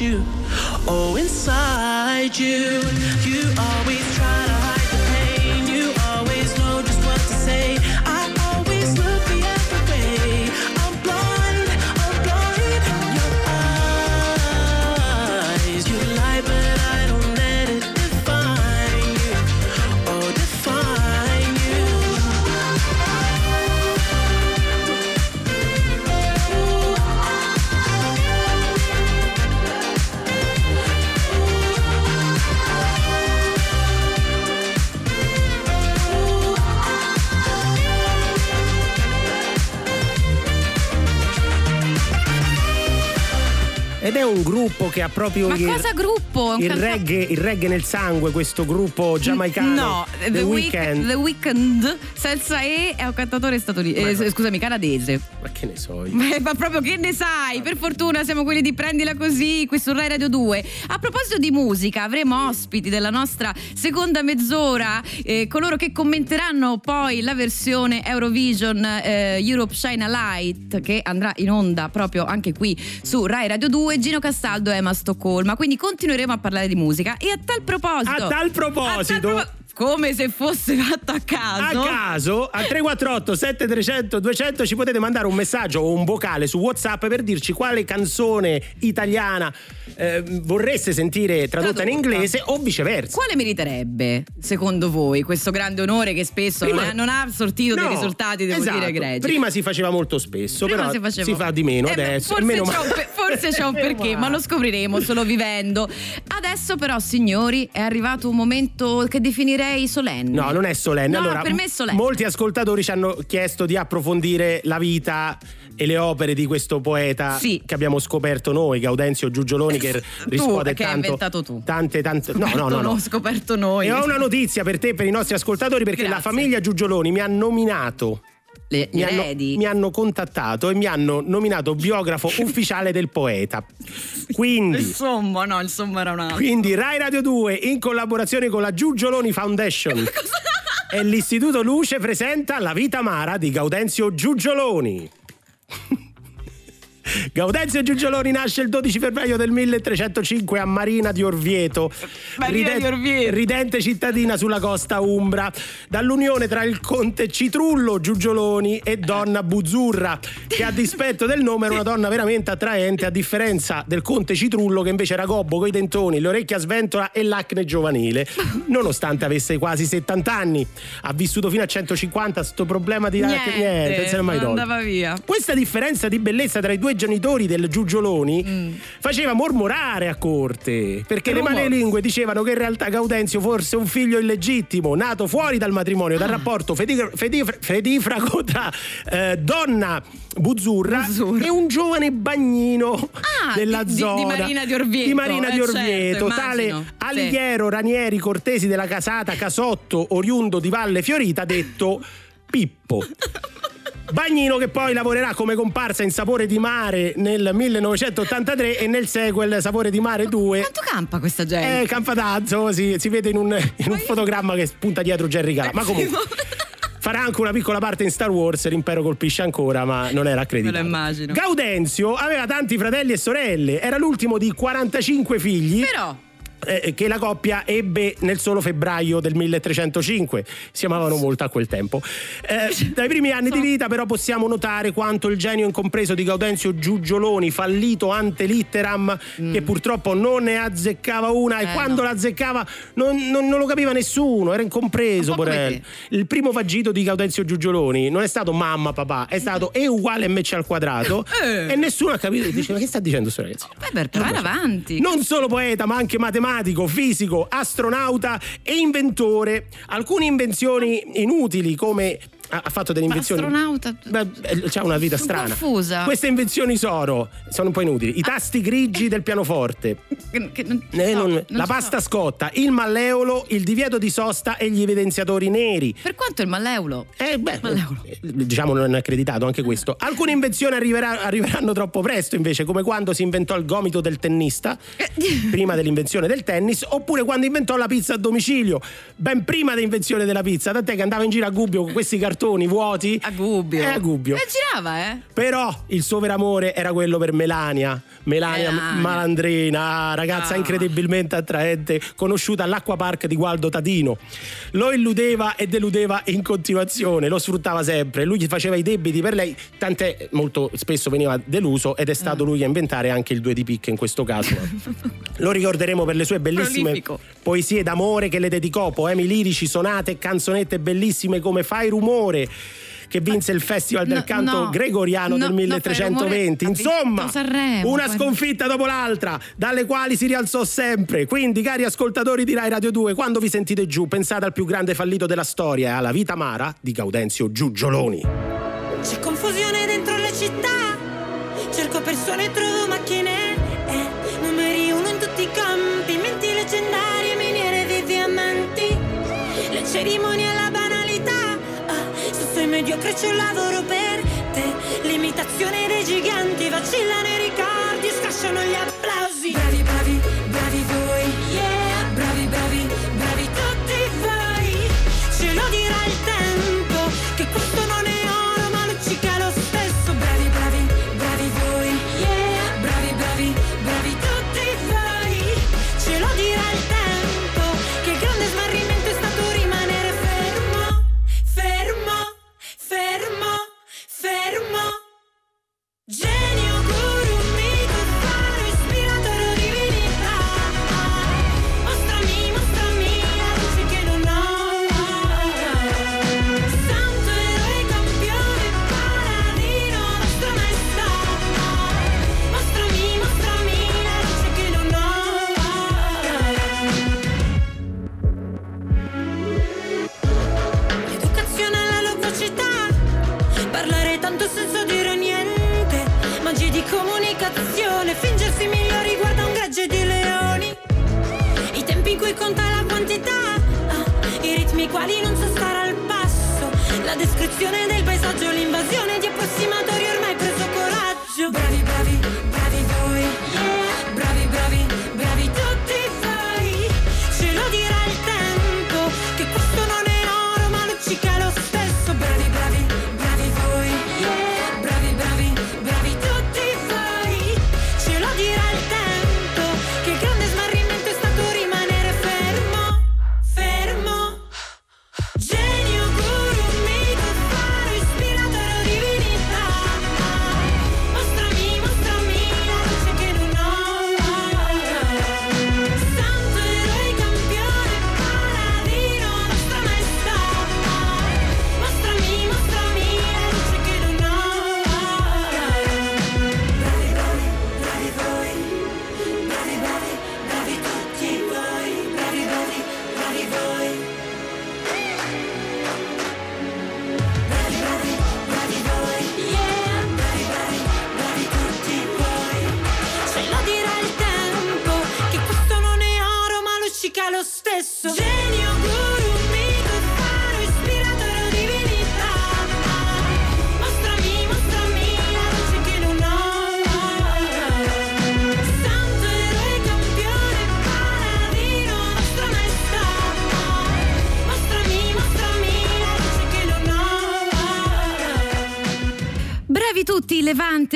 [SPEAKER 10] you. Oh, inside you.
[SPEAKER 1] Ed è un gruppo che ha proprio
[SPEAKER 2] Ma
[SPEAKER 1] il,
[SPEAKER 2] cosa gruppo? È
[SPEAKER 1] il
[SPEAKER 2] canta-
[SPEAKER 1] reggae, il reggae nel sangue, questo gruppo giamaicano.
[SPEAKER 2] No,
[SPEAKER 1] The,
[SPEAKER 2] The,
[SPEAKER 1] Weeknd.
[SPEAKER 2] The Weeknd senza E è un cantatore statunitense, eh, scusami, canadese.
[SPEAKER 1] Ma che ne so io.
[SPEAKER 2] Ma, ma proprio che ne sai? Per fortuna siamo quelli di Prendila Così qui su Rai Radio 2. A proposito di musica, avremo ospiti della nostra seconda mezz'ora, eh, coloro che commenteranno poi la versione Eurovision eh, Europe Shine a Light che andrà in onda proprio anche qui su Rai Radio 2, Gino Castaldo e Emma Stoccolma. Quindi continueremo a parlare di musica. E a tal proposito.
[SPEAKER 1] A tal proposito-
[SPEAKER 2] propo- come se fosse fatto a caso.
[SPEAKER 1] A caso, al 348 7300 200 ci potete mandare un messaggio o un vocale su WhatsApp per dirci quale canzone italiana eh, vorreste sentire tradotta in
[SPEAKER 2] Tradotta.
[SPEAKER 1] inglese o viceversa.
[SPEAKER 2] Quale meriterebbe, secondo voi, questo grande onore che spesso
[SPEAKER 1] Prima-
[SPEAKER 2] non, ha sortito dei
[SPEAKER 1] No,
[SPEAKER 2] risultati, devo
[SPEAKER 1] esatto.
[SPEAKER 2] dire, egregi?
[SPEAKER 1] Prima si faceva molto spesso,
[SPEAKER 2] Prima
[SPEAKER 1] però
[SPEAKER 2] si, faceva-
[SPEAKER 1] fa di meno
[SPEAKER 2] Eh
[SPEAKER 1] adesso.
[SPEAKER 2] Forse,
[SPEAKER 1] meno
[SPEAKER 2] c'è un, pe- forse c'è un perché, ma lo scopriremo solo vivendo. Adesso, però, signori, è arrivato un momento che definirei solenne.
[SPEAKER 1] No, non è solenne.
[SPEAKER 2] No,
[SPEAKER 1] allora,
[SPEAKER 2] per me è solenne.
[SPEAKER 1] molti ascoltatori ci hanno chiesto di approfondire la vita e le opere di questo poeta
[SPEAKER 2] Sì.
[SPEAKER 1] che abbiamo scoperto noi, Gaudenzio Giugioloni, che riscuote
[SPEAKER 2] che hai inventato tu.
[SPEAKER 1] Tante, tante. No, no, no. no.
[SPEAKER 2] Ho scoperto noi.
[SPEAKER 1] E ho una notizia per te per i nostri ascoltatori perché la
[SPEAKER 2] Grazie.
[SPEAKER 1] famiglia Giugioloni mi ha nominato.
[SPEAKER 2] Le,
[SPEAKER 1] Mi hanno, mi hanno contattato e mi hanno nominato biografo ufficiale del poeta. Quindi,
[SPEAKER 2] Insomma, no, insomma era un altro.
[SPEAKER 1] quindi Rai Radio 2 in collaborazione con la Giugioloni Foundation e l'Istituto Luce presenta La vita amara di Gaudenzio Giugioloni. Gaudenzio Giugioloni nasce il 12 febbraio del 1305 a Marina di Orvieto,
[SPEAKER 2] Marina di Orvieto.
[SPEAKER 1] ridente cittadina sulla costa umbra, dall'unione tra il conte Citrullo Giugioloni e donna Buzzurra, che a dispetto del nome era una donna veramente attraente, a differenza del conte Citrullo che invece era gobbo coi dentoni, le orecchie a sventola e l'acne giovanile, nonostante avesse quasi 70 anni. Ha vissuto fino a 150, sto problema di
[SPEAKER 2] Niente,
[SPEAKER 1] niente, non
[SPEAKER 2] non andava via.
[SPEAKER 1] Questa differenza di bellezza tra i due genitori del Giugioloni faceva mormorare a corte perché le
[SPEAKER 2] Rumors.
[SPEAKER 1] malelingue dicevano che in realtà Gaudenzio fosse un figlio illegittimo nato fuori dal matrimonio, dal rapporto fedi- fedi- fedifrago tra eh, donna Buzzurra,
[SPEAKER 2] Buzzurra.
[SPEAKER 1] e un giovane bagnino
[SPEAKER 2] Ah,
[SPEAKER 1] della
[SPEAKER 2] di-
[SPEAKER 1] zona
[SPEAKER 2] di Marina di Orvieto,
[SPEAKER 1] di Marina
[SPEAKER 2] eh,
[SPEAKER 1] di
[SPEAKER 2] certo,
[SPEAKER 1] Orvieto,
[SPEAKER 2] immagino.
[SPEAKER 1] tale
[SPEAKER 2] Sì.
[SPEAKER 1] Alighiero Ranieri Cortesi della casata Casotto oriundo di Valle Fiorita detto Pippo. Bagnino che poi lavorerà come comparsa in Sapore di Mare nel 1983 e nel sequel Sapore di Mare 2
[SPEAKER 2] Quanto campa questa gente?
[SPEAKER 1] eh, Campatazzo, si, si vede in un, in un fotogramma che spunta dietro Jerry Calà. Ma comunque farà anche una piccola parte in Star Wars, l'impero colpisce ancora, ma non era accreditato.
[SPEAKER 2] Me lo immagino.
[SPEAKER 1] Gaudenzio aveva tanti fratelli e sorelle, era l'ultimo di 45 figli.
[SPEAKER 2] Però,
[SPEAKER 1] eh, che la coppia ebbe nel solo febbraio del 1305. Si amavano molto a quel tempo. Eh, dai primi anni di vita, però, possiamo notare quanto il genio incompreso di Gaudenzio Giugioloni, fallito ante litteram, che purtroppo non ne azzeccava una, e
[SPEAKER 2] Mm. Eh,
[SPEAKER 1] quando
[SPEAKER 2] no.
[SPEAKER 1] la azzeccava non, non- non lo capiva nessuno, era incompreso.
[SPEAKER 2] Te.
[SPEAKER 1] Il primo vagito di Gaudenzio Giugioloni non è stato mamma, papà, è stato E uguale MC al quadrato,
[SPEAKER 2] Eh.
[SPEAKER 1] e nessuno ha capito. Dice, ma che sta dicendo sto ragazzo?
[SPEAKER 2] beh, per provare avanti.
[SPEAKER 1] Non solo poeta, ma anche matematico, fisico, astronauta e inventore. Alcune invenzioni inutili come ha fatto delle invenzioni.
[SPEAKER 2] astronauta?
[SPEAKER 1] Beh, eh, c'ha una vita strana.
[SPEAKER 2] confusa.
[SPEAKER 1] Queste invenzioni sono, sono un po' inutili. I tasti grigi del pianoforte,
[SPEAKER 2] Che- non-
[SPEAKER 1] eh,
[SPEAKER 2] no,
[SPEAKER 1] non-
[SPEAKER 2] non
[SPEAKER 1] la pasta
[SPEAKER 2] so.
[SPEAKER 1] scotta, il malleolo, il divieto di sosta e gli evidenziatori neri.
[SPEAKER 2] Per quanto il malleolo?
[SPEAKER 1] Eh, beh,
[SPEAKER 2] Malleolo.
[SPEAKER 1] eh, diciamo non è accreditato anche questo. Alcune invenzioni arriverà- arriveranno troppo presto, invece, come quando si inventò il gomito del tennista, prima dell'invenzione del tennis, oppure quando inventò la pizza a domicilio, ben prima dell'invenzione della pizza. Tant'è che andava in giro a Gubbio con questi cartoni cartoni vuoti.
[SPEAKER 2] A Gubbio.
[SPEAKER 1] È a Gubbio.
[SPEAKER 2] E girava, eh?
[SPEAKER 1] Però il suo vero amore era quello per Melania. Melania,
[SPEAKER 2] Melania.
[SPEAKER 1] Malandrina, ah, ragazza
[SPEAKER 2] Ah.
[SPEAKER 1] incredibilmente attraente, conosciuta all'Acqua Park di Gualdo Tadino. Lo illudeva e deludeva in continuazione, lo sfruttava sempre. Lui gli faceva i debiti per lei, tant'è molto spesso veniva deluso ed è
[SPEAKER 2] Mm.
[SPEAKER 1] stato lui a inventare anche il due di picche in questo caso. lo ricorderemo per le sue bellissime
[SPEAKER 2] Prolifico.
[SPEAKER 1] poesie d'amore che le dedicò, poemi lirici, sonate e canzonette bellissime come Fai rumore che vinse il Festival del
[SPEAKER 2] No,
[SPEAKER 1] Canto
[SPEAKER 2] no.
[SPEAKER 1] Gregoriano
[SPEAKER 2] No,
[SPEAKER 1] del
[SPEAKER 2] no, Fai
[SPEAKER 1] 1320.
[SPEAKER 2] rumore ha
[SPEAKER 1] Insomma,
[SPEAKER 2] Sanremo,
[SPEAKER 1] una sconfitta dopo l'altra, dalle quali si rialzò sempre. Quindi, cari ascoltatori di Rai Radio 2, quando vi sentite giù, pensate al più grande fallito della storia e alla vita amara di Gaudenzio Giugioloni.
[SPEAKER 5] C'è confusione mediocre c'è un lavoro per te. L'imitazione dei giganti. Vacillano i ricordi, scasciano gli applausi. Bravi, bravi la descrizione del paesaggio, l'invasione di approssimatori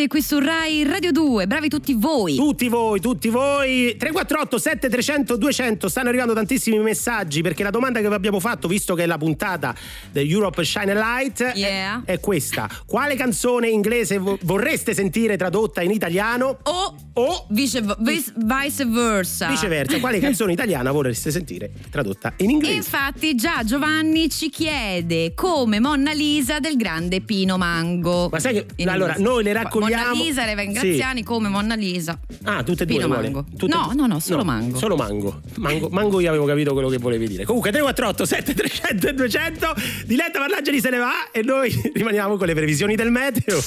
[SPEAKER 2] Qui su Rai Radio 2. Bravi tutti voi.
[SPEAKER 1] Tutti voi, tutti voi. 348 7300 200 stanno arrivando tantissimi messaggi perché la domanda che vi abbiamo fatto, visto che è la puntata del Europe Shine a Light, è-
[SPEAKER 2] Yeah.
[SPEAKER 1] è, questa. Quale canzone inglese vo- vorreste sentire tradotta in italiano?
[SPEAKER 2] O
[SPEAKER 1] O
[SPEAKER 2] vice, vice- vice versa.
[SPEAKER 1] viceversa, quale canzone italiana vorreste sentire tradotta in inglese?
[SPEAKER 2] Infatti già Giovanni ci chiede come Monna Lisa del grande Pino Mango.
[SPEAKER 1] Ma sai che-
[SPEAKER 2] In
[SPEAKER 1] allora,
[SPEAKER 2] inglese.
[SPEAKER 1] noi le raccogliamo-
[SPEAKER 2] Monna Lisa, Reva Graziani come Monna Lisa.
[SPEAKER 1] Ah, tutte e due
[SPEAKER 2] Pino
[SPEAKER 1] le?
[SPEAKER 2] Mango.
[SPEAKER 1] Tutte-
[SPEAKER 2] No, no, no, solo Mango.
[SPEAKER 1] Solo mango. mango. Mango io avevo capito quello che volevi dire. Comunque 348 7300 e 200 Diletta Parlangeli se ne va e noi rimaniamo con le previsioni del meteo.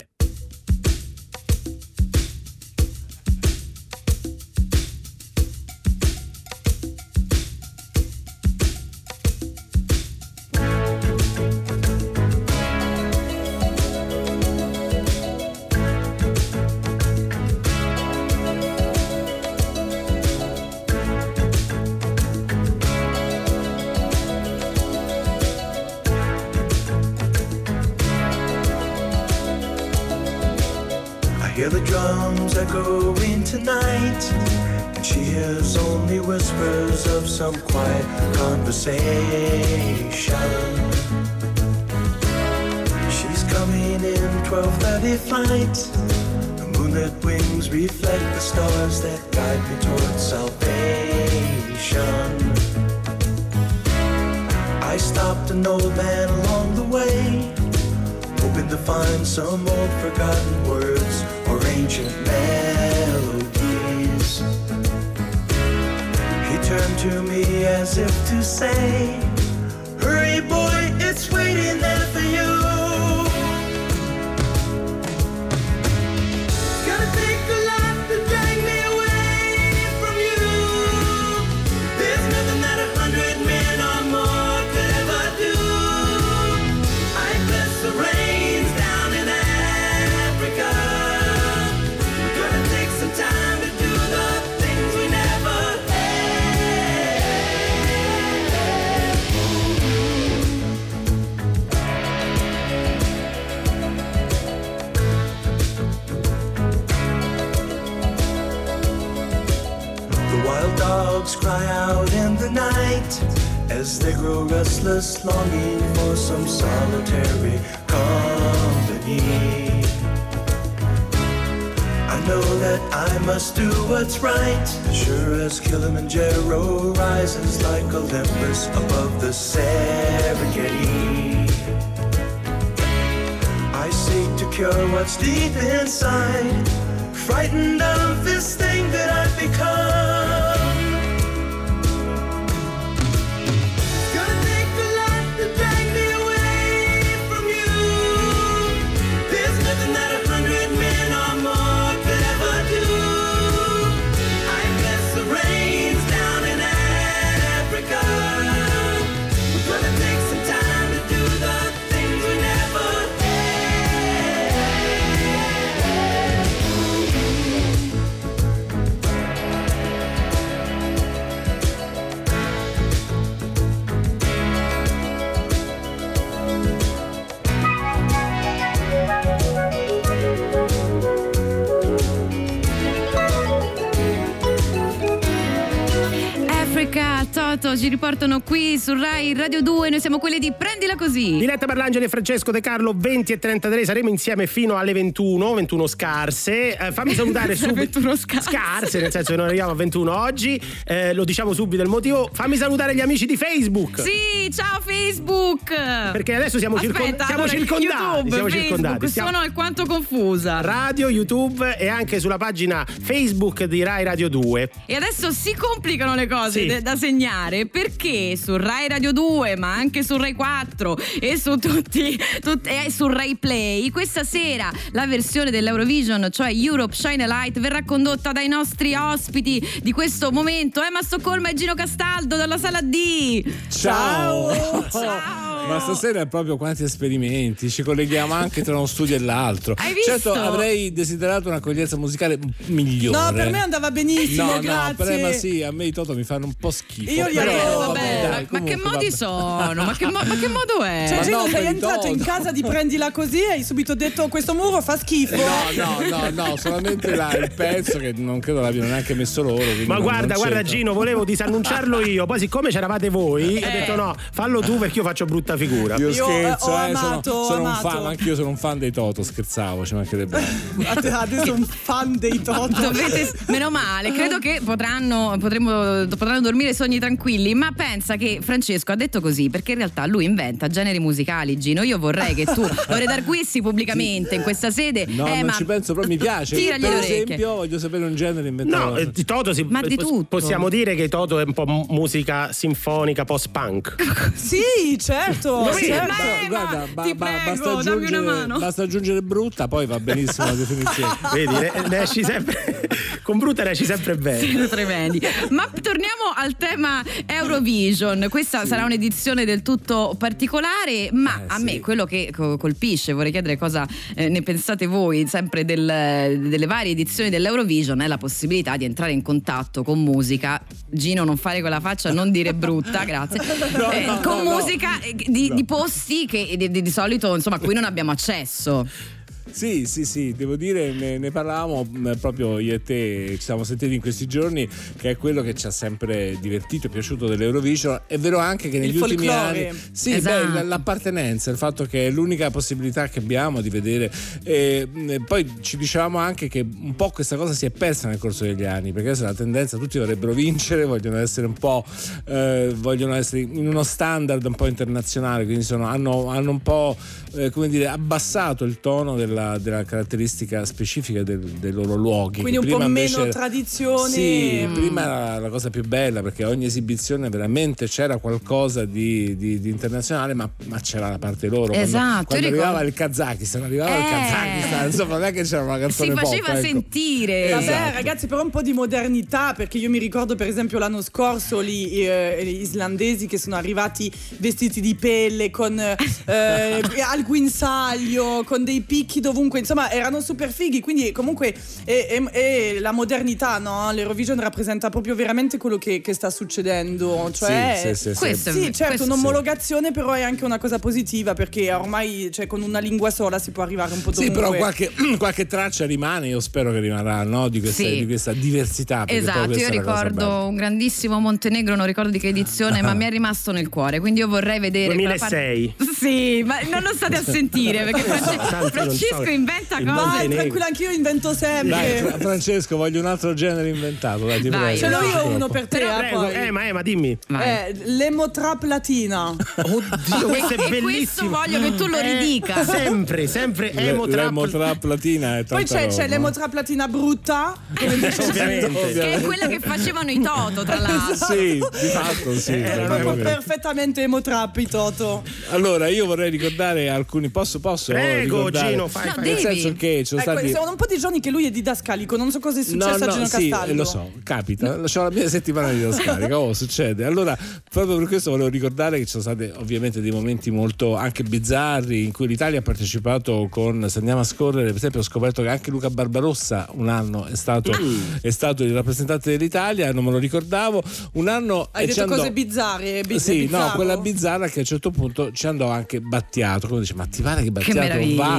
[SPEAKER 2] Su Rai Radio 2. Noi siamo quelli di Prendila Così.
[SPEAKER 1] Diletta Parlangeli e Francesco De Carlo 20 e 33 saremo insieme fino alle 21 21 scarse Eh, fammi salutare subito
[SPEAKER 2] 21 scarse.
[SPEAKER 1] nel senso che non arriviamo a 21 oggi Eh, lo diciamo subito il motivo fammi salutare gli amici di Facebook
[SPEAKER 2] Sì, ciao Facebook.
[SPEAKER 1] perché adesso siamo, circon-
[SPEAKER 2] Aspetta,
[SPEAKER 1] siamo
[SPEAKER 2] allora,
[SPEAKER 1] circondati
[SPEAKER 2] YouTube,
[SPEAKER 1] siamo
[SPEAKER 2] Facebook,
[SPEAKER 1] circondati Siamo-
[SPEAKER 2] sono alquanto confusa.
[SPEAKER 1] radio YouTube e anche sulla pagina Facebook di Rai Radio 2
[SPEAKER 2] E adesso si complicano le cose
[SPEAKER 1] Sì.
[SPEAKER 2] da segnare perché su Rai Radio 2, ma anche su Rai 4 e su tutti, tut- e su Rai Play, questa sera la versione dell'Eurovision, cioè Europe Shine a Light, verrà condotta dai nostri ospiti di questo momento, Emma Stoccolma e Gino Castaldo dalla sala D.
[SPEAKER 11] Ciao!
[SPEAKER 2] Ciao!
[SPEAKER 11] Ma stasera è proprio quanti esperimenti, ci colleghiamo anche tra uno studio e l'altro.
[SPEAKER 2] Hai visto?
[SPEAKER 11] Certo, avrei desiderato un'accoglienza musicale migliore.
[SPEAKER 12] No, per me andava benissimo,
[SPEAKER 11] No,
[SPEAKER 12] grazie.
[SPEAKER 11] no, per me sì, a me i Toto mi fanno un po' schifo.
[SPEAKER 12] Io li
[SPEAKER 11] però,
[SPEAKER 12] adoro,
[SPEAKER 11] vabbè,
[SPEAKER 12] vabbè.
[SPEAKER 11] dai,
[SPEAKER 2] ma che
[SPEAKER 11] comunque,
[SPEAKER 2] modi
[SPEAKER 11] vabbè.
[SPEAKER 2] sono? Ma che, mo- ma che modo è?
[SPEAKER 12] Cioè,
[SPEAKER 11] Ma
[SPEAKER 12] Gino,
[SPEAKER 11] no,
[SPEAKER 12] sei entrato in casa di prendila così e hai subito detto questo muro fa schifo.
[SPEAKER 11] No, no, no, no, solamente là il pezzo che non credo l'abbiano neanche messo loro.
[SPEAKER 1] ma
[SPEAKER 11] non-
[SPEAKER 1] guarda,
[SPEAKER 11] non
[SPEAKER 1] guarda. Gino, volevo disannunciarlo io. Poi, siccome c'eravate voi, ho detto no, fallo tu perché io faccio brutta figura.
[SPEAKER 11] Io,
[SPEAKER 12] Io,
[SPEAKER 11] scherzo,
[SPEAKER 12] eh, ho
[SPEAKER 11] eh,
[SPEAKER 12] amato,
[SPEAKER 11] sono, sono un fan, anche io sono un fan dei Toto, scherzavo, ci mancherebbe.
[SPEAKER 12] Adesso un fan dei Toto.
[SPEAKER 2] Dovete, meno male, credo che potranno, potremo, potranno dormire sogni tranquilli, ma pensa che Francesco ha detto così perché in realtà lui inventa generi musicali, Gino. Io vorrei che tu lo redarguissi pubblicamente in questa sede.
[SPEAKER 11] No,
[SPEAKER 2] eh,
[SPEAKER 11] non
[SPEAKER 2] ma
[SPEAKER 11] ci penso, però mi piace.
[SPEAKER 2] Tiragli
[SPEAKER 11] per
[SPEAKER 2] le orecchie.
[SPEAKER 11] esempio, voglio sapere un genere inventato.
[SPEAKER 1] No, eh, di Toto si,
[SPEAKER 2] Ma di tutto.
[SPEAKER 1] possiamo dire che Toto è un po' mu- musica sinfonica post-punk.
[SPEAKER 12] Sì, certo.
[SPEAKER 1] Sì,
[SPEAKER 12] certo.
[SPEAKER 2] ma-
[SPEAKER 11] Ba- guarda, ba-
[SPEAKER 2] ti
[SPEAKER 11] ba-
[SPEAKER 2] prego,
[SPEAKER 11] basta,
[SPEAKER 2] dammi una
[SPEAKER 11] aggiungere,
[SPEAKER 2] mano.
[SPEAKER 11] basta aggiungere brutta, poi va benissimo la definizione.
[SPEAKER 1] Vedi, ne, ne esci sempre. Con brutta ne esci sempre bene.
[SPEAKER 2] Siete tremendi. Ma torniamo al tema Eurovision. Questa sarà un'edizione del tutto particolare, ma
[SPEAKER 11] Eh,
[SPEAKER 2] a
[SPEAKER 11] sì.
[SPEAKER 2] me quello che co- colpisce, vorrei chiedere cosa eh, ne pensate voi, sempre del- delle varie edizioni dell'Eurovision, è la possibilità di entrare in contatto con musica. Gino, non fare quella faccia, non dire brutta, grazie.
[SPEAKER 11] No,
[SPEAKER 2] Eh,
[SPEAKER 11] no,
[SPEAKER 2] con
[SPEAKER 11] no, no.
[SPEAKER 2] musica eh, di, di posti che di, di- di solito insomma a cui non abbiamo accesso.
[SPEAKER 11] Sì, sì, sì, devo dire, ne, ne parlavamo mh, proprio io e te, ci siamo sentiti in questi giorni, che è quello che ci ha sempre divertito e piaciuto dell'Eurovision. È vero anche che negli
[SPEAKER 12] Il
[SPEAKER 11] ultimi
[SPEAKER 12] folklore.
[SPEAKER 11] anni... Sì,
[SPEAKER 2] Esatto.
[SPEAKER 11] beh, l'appartenenza, il fatto che è l'unica possibilità che abbiamo di vedere. E, mh, poi ci dicevamo anche che un po' questa cosa si è persa nel corso degli anni, perché adesso la tendenza tutti dovrebbero vincere, vogliono essere un po', eh, vogliono essere in uno standard un po' internazionale, quindi sono- hanno, hanno un po' eh, come dire, abbassato il tono della, della caratteristica specifica del- dei loro luoghi.
[SPEAKER 12] Quindi un po'
[SPEAKER 11] prima
[SPEAKER 12] meno
[SPEAKER 11] invece-
[SPEAKER 12] tradizione.
[SPEAKER 11] Sì,
[SPEAKER 12] Mm.
[SPEAKER 11] prima era la cosa più bella perché ogni esibizione veramente c'era qualcosa di, di- di internazionale, ma, ma c'era la parte loro. Quando-
[SPEAKER 2] Esatto,
[SPEAKER 11] Quando,
[SPEAKER 2] ricordo-
[SPEAKER 11] arrivava il Kazakistan, arrivava il
[SPEAKER 2] Eh.
[SPEAKER 11] Kazakistan, insomma, non è che c'era una
[SPEAKER 2] Si
[SPEAKER 11] canzone pop.
[SPEAKER 2] faceva
[SPEAKER 11] ecco.
[SPEAKER 2] sentire.
[SPEAKER 12] Vabbè,
[SPEAKER 11] Esatto.
[SPEAKER 12] ragazzi, però un po' di modernità, perché io mi ricordo, per esempio, l'anno scorso lì, eh, gli islandesi che sono arrivati vestiti di pelle con eh, al guinzaglio, con dei picchi dovunque, insomma, erano super fighi. Quindi, comunque, è, è- è la modernità, no? L'Eurovision rappresenta proprio veramente quello che, che sta succedendo. Cioè,
[SPEAKER 11] Sì, sì, sì, sì.
[SPEAKER 2] Questo
[SPEAKER 12] Sì, certo,
[SPEAKER 2] questo-
[SPEAKER 12] un'omologazione però è anche una cosa positiva perché ormai cioè, con una lingua sola si può arrivare un po'
[SPEAKER 11] Sì,
[SPEAKER 12] dovunque.
[SPEAKER 11] però qualche, qualche traccia rimane, io spero che rimarrà no, di, questa,
[SPEAKER 2] Sì.
[SPEAKER 11] di questa diversità.
[SPEAKER 2] Esatto,
[SPEAKER 11] questa
[SPEAKER 2] io ricordo un grandissimo Montenegro, non ricordo di che edizione, ma mi è rimasto nel cuore. Quindi io vorrei vedere. quella parte-
[SPEAKER 1] 2006.
[SPEAKER 2] Sì, ma non lo state a sentire perché France-
[SPEAKER 1] tanti non
[SPEAKER 2] Francesco inventa cose.
[SPEAKER 12] Vai, tranquilla, anch'io invento sempre.
[SPEAKER 11] Dai, Fra- Francesco, voglio un altro genere inventato. Dai, ti
[SPEAKER 2] Vai.
[SPEAKER 11] prego.
[SPEAKER 12] Ce l'ho io uno per te, eh,
[SPEAKER 1] Prego,
[SPEAKER 12] poi.
[SPEAKER 1] eh, ma Ema, dimmi.
[SPEAKER 12] Eh, l'emotrap latina.
[SPEAKER 1] Oddio, questo
[SPEAKER 2] E-
[SPEAKER 1] è
[SPEAKER 2] e
[SPEAKER 1] bellissimo.
[SPEAKER 2] questo voglio che tu lo
[SPEAKER 1] Eh,
[SPEAKER 2] ridica.
[SPEAKER 1] sempre, sempre
[SPEAKER 11] Le-
[SPEAKER 1] emo trap.
[SPEAKER 11] L'emotrap latina è
[SPEAKER 12] Poi
[SPEAKER 11] tanta
[SPEAKER 12] c'è,
[SPEAKER 11] roba.
[SPEAKER 12] c'è l'emotrap latina brutta. come dice
[SPEAKER 1] Ovviamente.
[SPEAKER 2] Che è quella che facevano i Toto, tra l'altro.
[SPEAKER 11] Sì, di fatto sì.
[SPEAKER 1] Eh,
[SPEAKER 12] Proprio perfettamente emotrap i Toto.
[SPEAKER 11] Allora, io vorrei ricordare alcuni. Posso, posso
[SPEAKER 1] Prego,
[SPEAKER 11] ricordare?
[SPEAKER 1] Gino, fai,
[SPEAKER 2] No,
[SPEAKER 1] fai.
[SPEAKER 11] Nel senso che ci sono
[SPEAKER 12] Ecco,
[SPEAKER 11] stati.
[SPEAKER 12] sono un po' di giorni che lui è didascalico, non so cosa è successo a Gino
[SPEAKER 11] sì,
[SPEAKER 12] Castaldo.
[SPEAKER 11] lo so, capita. C'ho la mia settimana di scarica, oh, succede. Allora, proprio per questo volevo ricordare che ci sono stati ovviamente dei momenti molto anche bizzarri in cui l'Italia ha partecipato con, se andiamo a scorrere, per esempio ho scoperto che anche Luca Barbarossa un anno è stato,
[SPEAKER 12] Mm.
[SPEAKER 11] è stato il rappresentante dell'Italia, non me lo ricordavo. Un anno
[SPEAKER 12] Hai detto
[SPEAKER 11] andò-
[SPEAKER 12] cose bizzarre. bi-
[SPEAKER 11] sì, no,
[SPEAKER 12] bizzarro.
[SPEAKER 11] quella bizzarra che a un certo punto ci andò anche Battiato. Come dice, ma ti pare che Battiato va.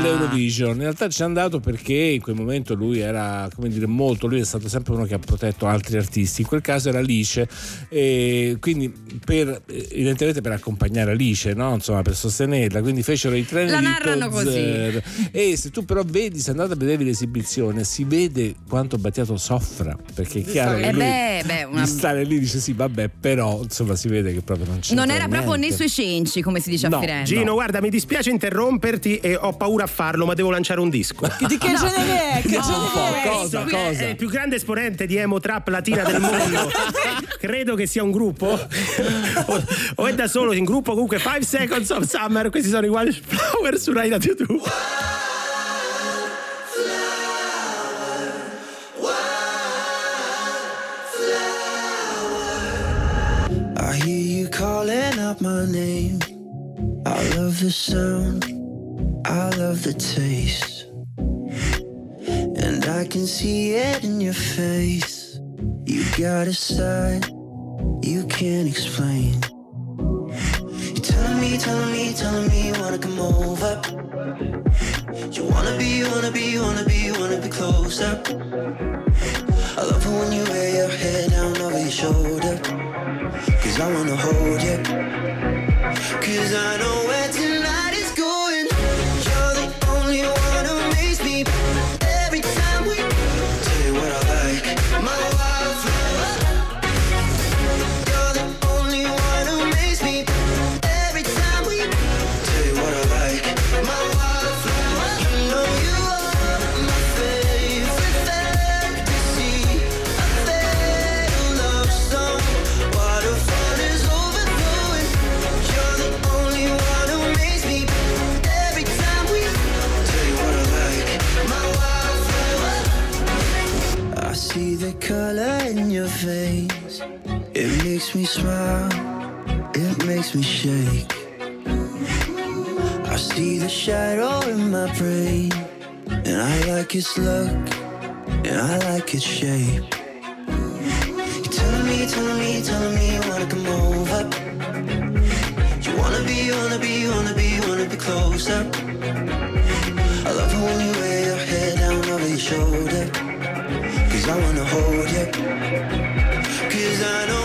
[SPEAKER 11] all'Eurovision? In realtà ci è andato perché in quel momento lui era, come dire, molto, lui è stato sempre uno che ha protetto altri artisti. In quel caso era Alice, e quindi per, evidentemente per accompagnare Alice, no? Insomma, per sostenerla. Quindi fecero i treni
[SPEAKER 2] La
[SPEAKER 11] di
[SPEAKER 2] narrano
[SPEAKER 11] Tozer. E se tu però vedi, se andate a vedere l'esibizione, si vede quanto Battiato soffra. Perché è chiaro che
[SPEAKER 2] Eh
[SPEAKER 11] lui
[SPEAKER 2] beh, beh, una-
[SPEAKER 11] di stare lì dice sì, vabbè, però insomma si vede che proprio non c'è.
[SPEAKER 2] Non era proprio nei suoi cenci, come si dice
[SPEAKER 11] No,
[SPEAKER 2] a Firenze.
[SPEAKER 1] Gino, guarda, mi dispiace interromperti e ho paura farlo, ma devo lanciare un disco.
[SPEAKER 12] Di che genere è? Che
[SPEAKER 2] No,
[SPEAKER 12] genere è?
[SPEAKER 11] cosa,
[SPEAKER 1] Questo
[SPEAKER 11] cosa?
[SPEAKER 1] È il più grande esponente di emo trap latina del mondo. Credo che sia un gruppo. o, o è da solo in gruppo. Comunque, 5 Seconds of Summer. Questi sono i Wildflower su Rai Radio 2.
[SPEAKER 10] I hear you calling out my name. I love the sound, I love the taste. And I can see it in your face. You got a side you can't explain. You're telling me, telling me, telling me you wanna come over. You wanna be, wanna be, wanna be, wanna be closer. I love it when you lay your head down over your shoulder. Cause I wanna hold you. Cause I know where tonight your face. It makes me smile. It makes me shake. I see the shadow in my brain. And I like its look. And I like its shape. You're telling me, telling me, telling me you wanna come over. You wanna be, you wanna be, you wanna be, you wanna be closer. I love it Cause I wanna hold you.
[SPEAKER 1] Cause I know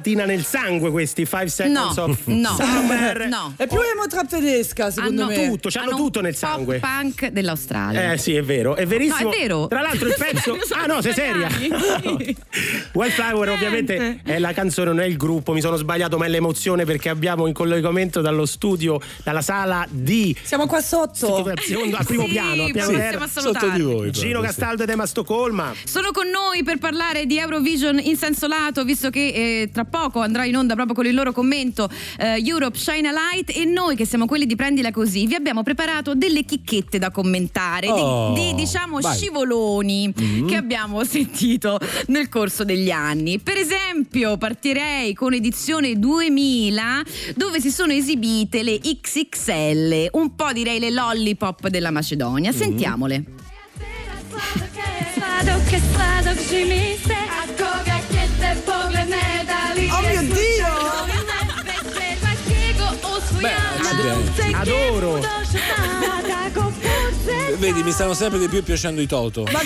[SPEAKER 1] latina nel sangue questi 5 Seconds
[SPEAKER 2] No,
[SPEAKER 1] of
[SPEAKER 2] no,
[SPEAKER 1] Summer.
[SPEAKER 2] no.
[SPEAKER 12] È più emo trap tedesca, secondo
[SPEAKER 2] Hanno
[SPEAKER 12] me.
[SPEAKER 1] tutto,
[SPEAKER 2] Hanno
[SPEAKER 1] tutto nel sangue.
[SPEAKER 2] Pop punk dell'Australia.
[SPEAKER 1] Eh sì, è vero, è verissimo.
[SPEAKER 2] No, è vero.
[SPEAKER 1] Tra l'altro il pezzo. Ah no, sei seria? Wildflower ovviamente è la canzone, non è il gruppo, mi sono sbagliato, ma è l'emozione perché abbiamo in collegamento dallo studio, dalla sala di
[SPEAKER 12] Siamo qua sotto.
[SPEAKER 1] al, secondo- al primo
[SPEAKER 2] Sì,
[SPEAKER 1] piano, al piano terra.
[SPEAKER 11] Sotto di voi.
[SPEAKER 1] Gino
[SPEAKER 11] proprio, sì.
[SPEAKER 1] Castaldo ed Emma Stoccolma.
[SPEAKER 2] Sono con noi per parlare di Eurovision in senso lato, visto che eh, tra poco andrà in onda proprio con il loro commento eh, Europe Shine a Light e noi che siamo quelli di Prendila Così vi abbiamo preparato delle chicchette da commentare, di-
[SPEAKER 11] Oh,
[SPEAKER 2] di, diciamo
[SPEAKER 11] vai.
[SPEAKER 2] scivoloni che abbiamo sentito nel corso degli anni. Per esempio partirei con edizione 2000 dove si sono esibite le XXL, un po' direi le lollipop della Macedonia. Sentiamole.
[SPEAKER 12] Oh mio Dio!
[SPEAKER 11] Beh.
[SPEAKER 1] Adoro.
[SPEAKER 11] Vedi, mi stanno sempre di più piacendo i Toto.
[SPEAKER 12] Ma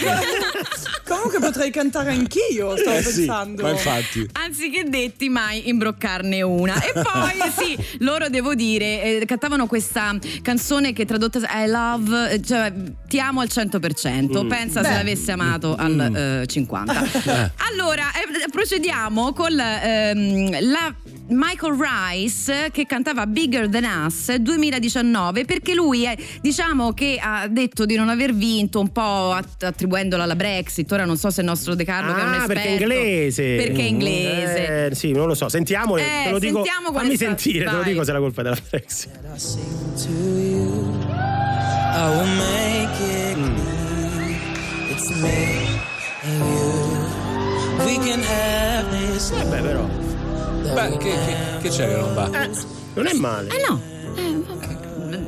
[SPEAKER 12] comunque potrei cantare anch'io, stavo
[SPEAKER 11] Eh sì,
[SPEAKER 12] pensando.
[SPEAKER 11] ma infatti.
[SPEAKER 2] anziché detti mai imbroccarne una. E poi sì loro devo dire eh, cantavano questa canzone che tradotta I love eh, cioè ti amo al 100% pensa se
[SPEAKER 12] Beh.
[SPEAKER 2] l'avesse amato al eh, 50 allora eh, procediamo con ehm, la Michael Rice che cantava Bigger Than Us 2019 perché lui è, diciamo che ha detto di non aver vinto un po' att- attribuendola alla Brexit ora non so se il nostro De Carlo che è un
[SPEAKER 1] Ah,
[SPEAKER 2] esperto
[SPEAKER 1] perché è inglese.
[SPEAKER 2] perché è inglese
[SPEAKER 1] Eh, sì, non lo so. Sentiamo,
[SPEAKER 2] Eh,
[SPEAKER 1] te lo dico.
[SPEAKER 2] è
[SPEAKER 1] fammi sentire, te lo
[SPEAKER 2] vai.
[SPEAKER 1] dico se è la colpa della Brexit.
[SPEAKER 10] to you. I will make it clear. It's me and you. We can have this.
[SPEAKER 1] Vabbè, però.
[SPEAKER 11] Beh, che, che- che c'è che non va?
[SPEAKER 1] Eh, non è male.
[SPEAKER 2] Eh no. Eh.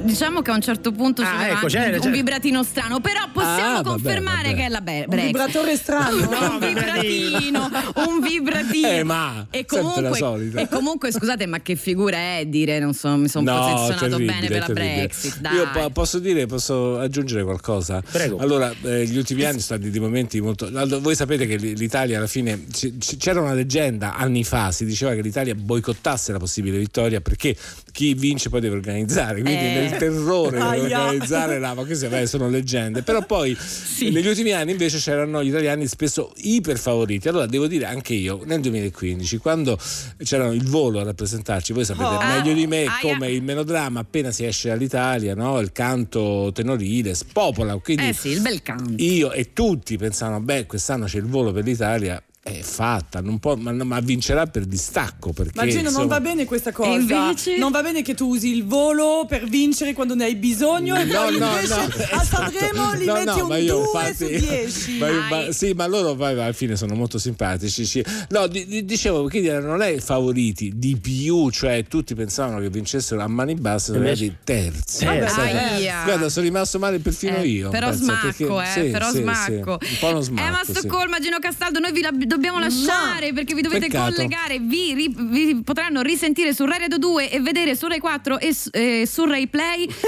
[SPEAKER 2] Diciamo che a un certo punto ci
[SPEAKER 1] Ah,
[SPEAKER 2] aveva
[SPEAKER 1] ecco, c'era,
[SPEAKER 2] un,
[SPEAKER 1] c'era.
[SPEAKER 2] un vibratino strano, però possiamo
[SPEAKER 11] Ah, vabbè,
[SPEAKER 2] confermare
[SPEAKER 11] vabbè.
[SPEAKER 2] che è la be-
[SPEAKER 12] Un
[SPEAKER 2] Brexit.
[SPEAKER 12] vibratore strano.
[SPEAKER 2] un vibratino, un vibratino.
[SPEAKER 11] Eh, ma,
[SPEAKER 2] e comunque,
[SPEAKER 11] la solita.
[SPEAKER 2] e comunque, scusate, ma che figura è dire non so, mi sono posizionato
[SPEAKER 11] terribile,
[SPEAKER 2] bene per la
[SPEAKER 11] terribile.
[SPEAKER 2] Brexit. Dai.
[SPEAKER 11] Io po- posso dire, posso aggiungere qualcosa?
[SPEAKER 1] Prego.
[SPEAKER 11] Allora, eh, gli ultimi anni sono stati dei momenti molto. Voi sapete che l'Italia alla fine c- c- c'era una leggenda anni fa, si diceva che l'Italia boicottasse la possibile vittoria perché chi vince poi deve organizzare. Quindi
[SPEAKER 2] Eh.
[SPEAKER 11] nel terrore di organizzare là, ma queste vabbè, sono leggende. Però poi negli ultimi anni invece c'erano gli italiani spesso iper favoriti. Allora devo dire anche io, nel 2015, quando c'erano il volo a rappresentarci, voi sapete
[SPEAKER 12] Oh.
[SPEAKER 11] meglio di me
[SPEAKER 2] Aia.
[SPEAKER 11] come il melodramma appena si esce dall'Italia, no? il canto tenorile spopola. Quindi
[SPEAKER 2] Eh sì, il bel canto.
[SPEAKER 11] io e tutti pensavano, beh, quest'anno c'è il volo per l'Italia. È fatta, non può- ma, ma vincerà per distacco. Perché,
[SPEAKER 12] Ma Gino, non
[SPEAKER 11] insomma,
[SPEAKER 12] va bene questa cosa.
[SPEAKER 2] E invece?
[SPEAKER 12] Non va bene che tu usi il volo per vincere quando ne hai bisogno e
[SPEAKER 11] No,
[SPEAKER 12] poi
[SPEAKER 11] no,
[SPEAKER 12] invece
[SPEAKER 11] no,
[SPEAKER 12] a
[SPEAKER 11] esatto.
[SPEAKER 12] Sanremo li
[SPEAKER 11] No,
[SPEAKER 12] metti
[SPEAKER 11] no, ma
[SPEAKER 12] un
[SPEAKER 11] io
[SPEAKER 12] 2
[SPEAKER 11] infatti-
[SPEAKER 12] su 10.
[SPEAKER 11] ma io- ma- sì, ma loro poi alla fine sono molto simpatici. sì. No, di- di- dicevo, quindi erano lei favoriti di più, cioè tutti pensavano che vincessero a mani basse, sono arrivati terzi.
[SPEAKER 1] Eh.
[SPEAKER 2] Aia.
[SPEAKER 11] Guarda, sono rimasto male perfino
[SPEAKER 2] Eh,
[SPEAKER 11] io.
[SPEAKER 2] Però smacco,
[SPEAKER 11] perché-
[SPEAKER 2] eh,
[SPEAKER 11] sì,
[SPEAKER 2] però
[SPEAKER 11] sì,
[SPEAKER 2] smacco.
[SPEAKER 11] sì, un po' uno smacco.
[SPEAKER 2] Emma
[SPEAKER 11] sì.
[SPEAKER 2] Stoccolma, Gino Castaldo, noi vi la- dobbiamo lasciare perché vi dovete
[SPEAKER 11] Peccato.
[SPEAKER 2] collegare, vi, ri- vi potranno risentire su Rai Radio 2 e vedere su Rai 4 e su, eh, su Rai Play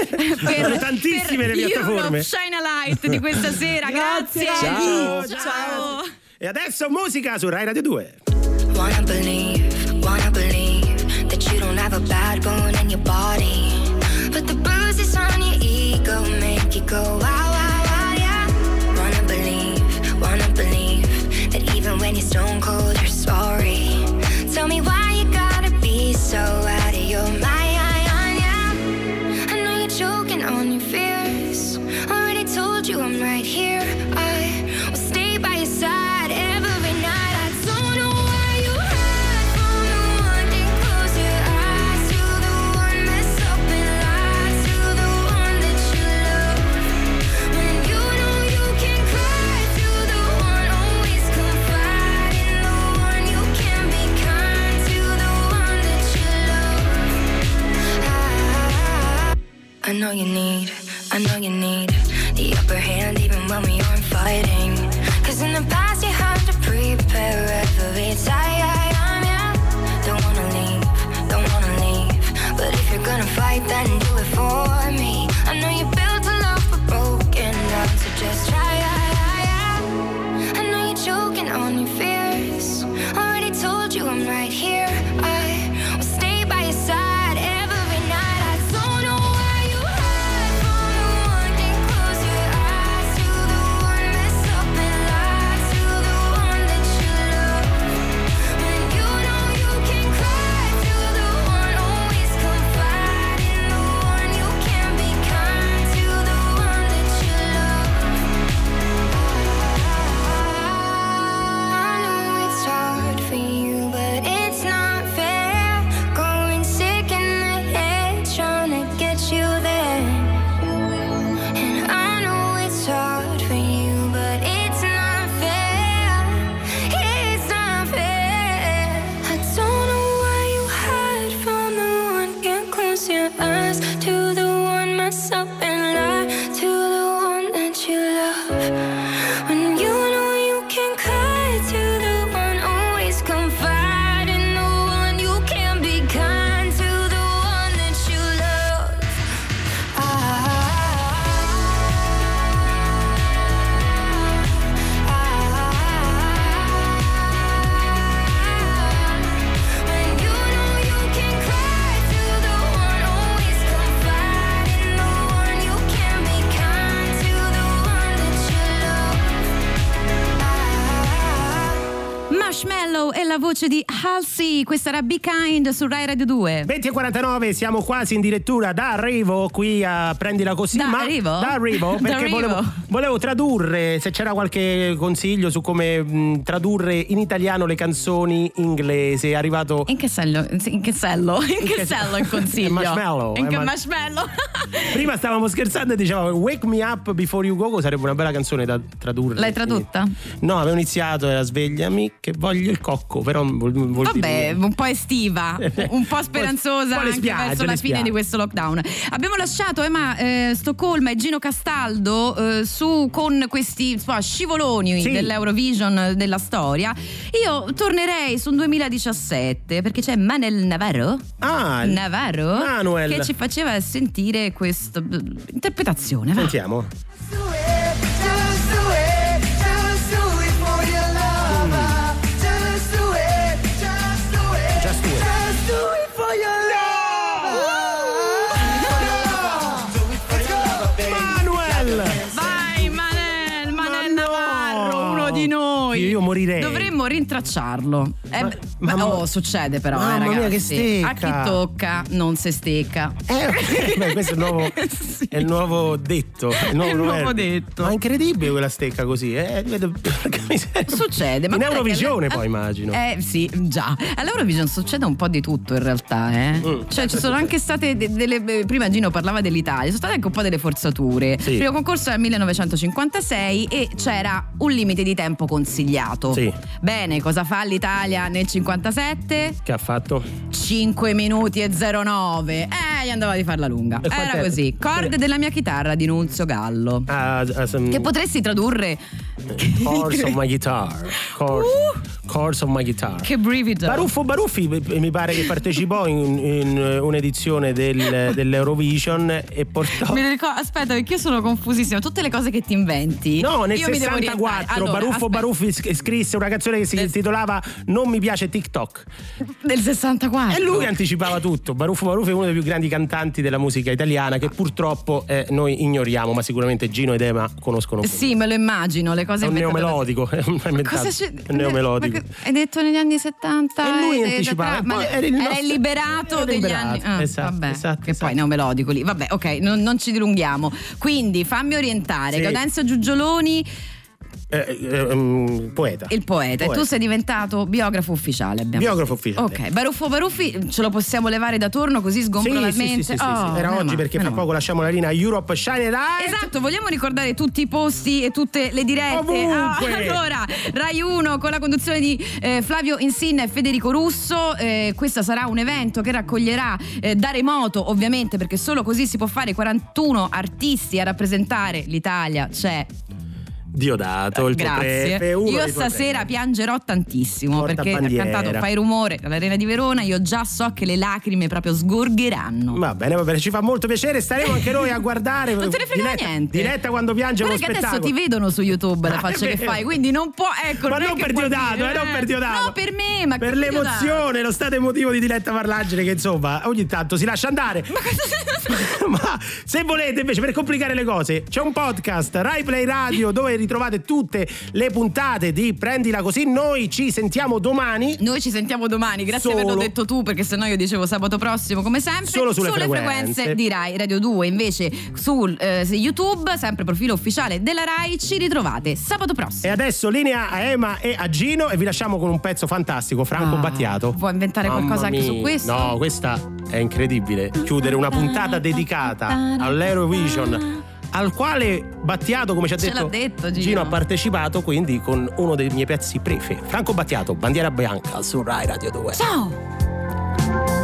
[SPEAKER 2] per,
[SPEAKER 1] tantissime
[SPEAKER 2] per
[SPEAKER 1] le piattaforme.
[SPEAKER 2] Shine a Light di questa sera.
[SPEAKER 12] Grazie,
[SPEAKER 2] Grazie.
[SPEAKER 1] Ciao,
[SPEAKER 2] Ciao.
[SPEAKER 1] E adesso musica su Rai Radio 2.
[SPEAKER 13] Wanna believe, wanna believe that you don't have a bad bone in your body. But the bruises on your ego make you go when you're stone cold, you're sorry. I, know you need, I know you need the upper hand even when we aren't fighting. Cause in the past you had to prepare every time, yeah. Don't wanna leave, don't wanna leave. But if you're gonna fight, then
[SPEAKER 2] voce di Halsey, questa era Be Kind su Rai Radio 2.
[SPEAKER 1] 20 e 49, siamo quasi in direttura da arrivo qui a Prendila Così.
[SPEAKER 2] Da
[SPEAKER 1] ma
[SPEAKER 2] arrivo?
[SPEAKER 1] Da arrivo,
[SPEAKER 2] Da
[SPEAKER 1] perché
[SPEAKER 2] arrivo.
[SPEAKER 1] Volevo, volevo tradurre, se c'era qualche consiglio su come mh, tradurre in italiano le canzoni inglesi. È arrivato...
[SPEAKER 2] In che sello? In che sello? In che sello il consiglio?
[SPEAKER 1] Marshmallow,
[SPEAKER 2] In
[SPEAKER 1] è
[SPEAKER 2] che
[SPEAKER 1] ma-
[SPEAKER 2] marshmallow?
[SPEAKER 1] Prima stavamo scherzando e dicevamo Wake Me Up Before You Go, sarebbe una bella canzone da tradurre.
[SPEAKER 2] L'hai tradotta?
[SPEAKER 1] No, avevo iniziato, era svegliami che voglio il cocco, però vuol, vuol
[SPEAKER 2] Vabbè,
[SPEAKER 1] dire...
[SPEAKER 2] un po' estiva, un po' speranzosa
[SPEAKER 1] po'
[SPEAKER 2] anche
[SPEAKER 1] spiagge,
[SPEAKER 2] verso la fine di questo lockdown. Abbiamo lasciato Emma eh, Stoccolma e Gino Castaldo eh, su con questi insomma, scivoloni
[SPEAKER 1] Sì.
[SPEAKER 2] dell'Eurovision della storia. Io tornerei su un 2017 perché c'è Manel Navarro.
[SPEAKER 1] Ah,
[SPEAKER 2] Navarro
[SPEAKER 1] Manuel.
[SPEAKER 2] che ci faceva sentire questa interpretazione. va.
[SPEAKER 1] Sentiamo. Just Io morirei.
[SPEAKER 2] Dovremmo rintracciarlo. Eh, beh,
[SPEAKER 1] ma-
[SPEAKER 2] oh, succede però,
[SPEAKER 1] Mamma
[SPEAKER 2] eh,
[SPEAKER 1] mia,
[SPEAKER 2] ragazzi.
[SPEAKER 1] che stecca.
[SPEAKER 2] A chi tocca non si stecca.
[SPEAKER 1] Eh, beh, questo è il nuovo, è il nuovo detto. È il nuovo,
[SPEAKER 2] È il nuovo detto.
[SPEAKER 1] Ma è incredibile quella stecca così. Eh.
[SPEAKER 2] Succede, ma
[SPEAKER 1] In Eurovisione poi immagino.
[SPEAKER 2] Eh sì, già. All'Eurovision succede un po' di tutto in realtà, eh.
[SPEAKER 1] Mm.
[SPEAKER 2] Cioè ci sono anche state de- delle eh, prima Gino parlava dell'Italia, sono state anche un po' delle forzature.
[SPEAKER 1] Sì.
[SPEAKER 2] Il primo concorso era nel 1956 e c'era un limite di tempo consigliato.
[SPEAKER 1] Sì.
[SPEAKER 2] Bene, cosa fa l'Italia nel 57?
[SPEAKER 1] Che ha fatto?
[SPEAKER 2] 5 minuti e 09. Eh, gli andava di farla lunga. Era così. Corde della mia chitarra di Nunzio Gallo.
[SPEAKER 1] Ah, ah, sem-
[SPEAKER 2] Che potresti tradurre
[SPEAKER 1] Course of my guitar. Course, course of my guitar.
[SPEAKER 2] Che brivido.
[SPEAKER 1] Baruffo Baruffi mi pare che partecipò in, in un'edizione del- dell'Eurovision e portò.
[SPEAKER 2] Mi ricordo, aspetta, perché io sono confusissima. Tutte le cose che ti inventi.
[SPEAKER 1] No, nel
[SPEAKER 2] io mi devo
[SPEAKER 1] 64
[SPEAKER 2] orientare. Allora,
[SPEAKER 1] Baruffo
[SPEAKER 2] aspetta,
[SPEAKER 1] Baruffi scrisse una canzone che si
[SPEAKER 2] Del-
[SPEAKER 1] intitolava Non mi piace TikTok.
[SPEAKER 2] Del 64.
[SPEAKER 1] E lui anticipava tutto. Baruffo Baruffi è uno dei più grandi cantanti della musica italiana che purtroppo eh, noi ignoriamo, ma sicuramente Gino ed Ema conoscono. bene.
[SPEAKER 2] Sì, me lo immagino, le cose
[SPEAKER 1] È un
[SPEAKER 2] inventate da-
[SPEAKER 1] neomelodico, è un? È neomelodico.
[SPEAKER 2] Hai detto negli anni 70
[SPEAKER 1] E lui
[SPEAKER 2] eh,
[SPEAKER 1] anticipava, e
[SPEAKER 2] ma era,
[SPEAKER 1] era il
[SPEAKER 2] era
[SPEAKER 1] nostro-
[SPEAKER 2] il liberato
[SPEAKER 1] era
[SPEAKER 2] degli
[SPEAKER 1] liberato,
[SPEAKER 2] anni. Ah,
[SPEAKER 1] esatto,
[SPEAKER 2] vabbè,
[SPEAKER 1] esatto,
[SPEAKER 2] che
[SPEAKER 1] esatto.
[SPEAKER 2] poi neomelodico lì. Vabbè, ok, non, non ci dilunghiamo. Quindi fammi orientare.
[SPEAKER 1] Sì.
[SPEAKER 2] Gaudenzio Giugioloni,
[SPEAKER 1] Eh, eh, um, poeta.
[SPEAKER 2] il poeta. E tu sei diventato biografo ufficiale.
[SPEAKER 1] Biografo
[SPEAKER 2] detto.
[SPEAKER 1] ufficiale.
[SPEAKER 2] Ok, Baruffo Baruffi ce lo possiamo levare da torno così
[SPEAKER 1] Sì,
[SPEAKER 2] sgombrolalmente.
[SPEAKER 1] sì, sì, sì, sì,
[SPEAKER 2] Oh,
[SPEAKER 1] sì. Era oggi
[SPEAKER 2] male,
[SPEAKER 1] perché fra poco lasciamo la linea Europe Shine Light.
[SPEAKER 2] Esatto, vogliamo ricordare tutti i posti e tutte le dirette. Ah, allora, Rai 1 con la conduzione di eh, Flavio Insinna e Federico Russo. Eh, questo sarà un evento che raccoglierà eh, da remoto, ovviamente, perché solo così si può fare 41 artisti a rappresentare l'Italia. C'è
[SPEAKER 1] Diodato, il tuo
[SPEAKER 2] Grazie.
[SPEAKER 1] prefe, uno
[SPEAKER 2] io stasera piangerò tantissimo
[SPEAKER 1] Porta
[SPEAKER 2] perché
[SPEAKER 1] bandiera.
[SPEAKER 2] ha cantato Fai rumore all'Arena di Verona. Io già so che le lacrime proprio sgorgeranno.
[SPEAKER 1] Va bene, va bene, ci fa molto piacere. Staremo anche noi a guardare.
[SPEAKER 2] Non te ne frega
[SPEAKER 1] diretta,
[SPEAKER 2] niente.
[SPEAKER 1] Diretta quando piange
[SPEAKER 2] Guarda che adesso
[SPEAKER 1] spettacolo.
[SPEAKER 2] ti vedono su YouTube la
[SPEAKER 1] Ah,
[SPEAKER 2] faccia che fai, quindi non può. Ecco,
[SPEAKER 1] Ma
[SPEAKER 2] non,
[SPEAKER 1] non per Diodato,
[SPEAKER 2] dire,
[SPEAKER 1] eh, non per Diodato.
[SPEAKER 2] No, per me, ma
[SPEAKER 1] per l'emozione, lo stato emotivo di Diletta Parlagine che insomma ogni tanto si lascia andare. Ma se volete invece per complicare le cose c'è un podcast Rai Play Radio dove ritrovate tutte le puntate di Prendila Così. Noi ci sentiamo domani.
[SPEAKER 2] Noi ci sentiamo domani, grazie per averlo detto tu, perché sennò io dicevo sabato prossimo, come sempre.
[SPEAKER 1] Solo sulle frequenze.
[SPEAKER 2] di Rai Radio 2, invece su eh, YouTube, sempre profilo ufficiale della Rai, ci ritrovate sabato
[SPEAKER 1] E
[SPEAKER 2] prossimo.
[SPEAKER 1] adesso linea a Ema e a Gino e vi lasciamo con un pezzo fantastico, Franco
[SPEAKER 2] Ah,
[SPEAKER 1] Battiato.
[SPEAKER 2] Vuoi inventare
[SPEAKER 1] Mamma
[SPEAKER 2] qualcosa anche su
[SPEAKER 1] mia.
[SPEAKER 2] questo?
[SPEAKER 1] No, questa è incredibile. Chiudere una puntata dedicata all'Eurovision al quale Battiato, come ci ha
[SPEAKER 2] Ce
[SPEAKER 1] detto,
[SPEAKER 2] detto, Gino.
[SPEAKER 1] ha partecipato quindi con uno dei miei pezzi prefe. Franco Battiato, Bandiera Bianca su Rai Radio 2.
[SPEAKER 2] Ciao!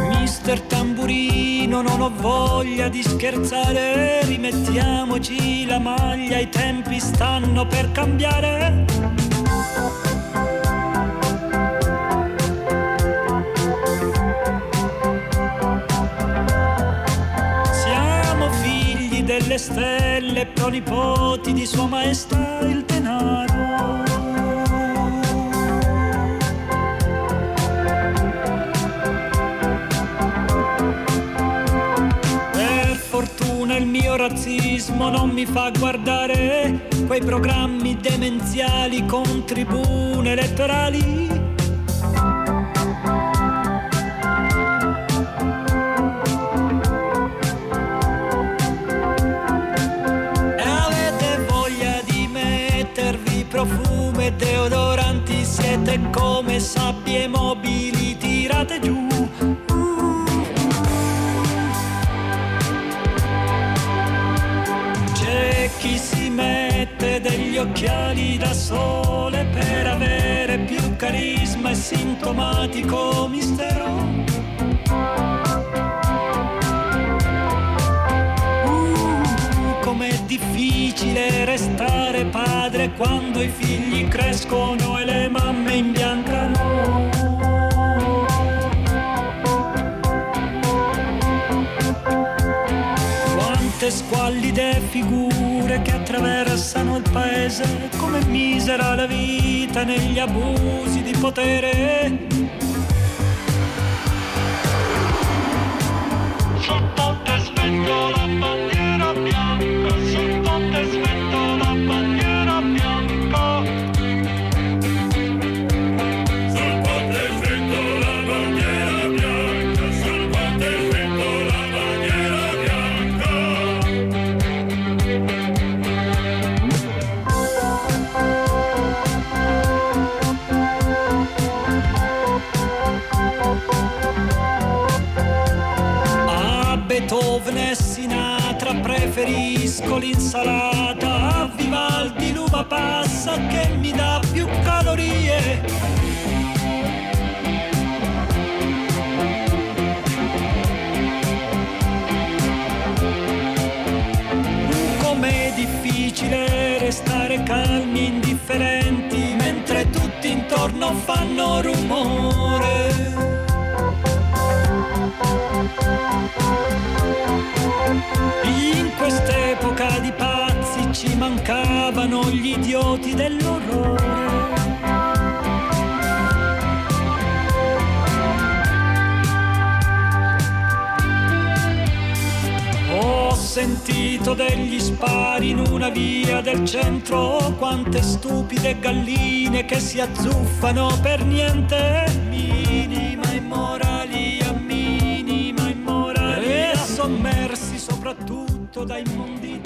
[SPEAKER 10] Mi
[SPEAKER 14] mister tamburino, non ho voglia di scherzare, rimettiamoci la maglia, i tempi stanno per cambiare. Delle stelle, pronipoti di Sua Maestà il denaro. Per fortuna il mio razzismo non mi fa guardare quei programmi demenziali con tribune elettorali. Deodoranti, siete come sabbie mobili tirate giù. C'è chi si mette degli occhiali da sole per avere più carisma e sintomatico mistero. Difficile restare padre quando i figli crescono e le mamme imbiancano. Quante squallide figure che attraversano il paese, come misera la vita negli abusi di potere. Sul ponte svento la bandiera bianca, l'insalata, a Vivaldi l'uva passa che mi dà più calorie. Com'è difficile restare calmi e indifferenti mentre tutti intorno fanno rumore. Quest'epoca di pazzi ci mancavano gli idioti dell'orrore. Ho sentito degli spari in una via del centro, quante stupide galline che si azzuffano per niente. Minima immorali a minima immorali e sommersi soprattutto da immondizie.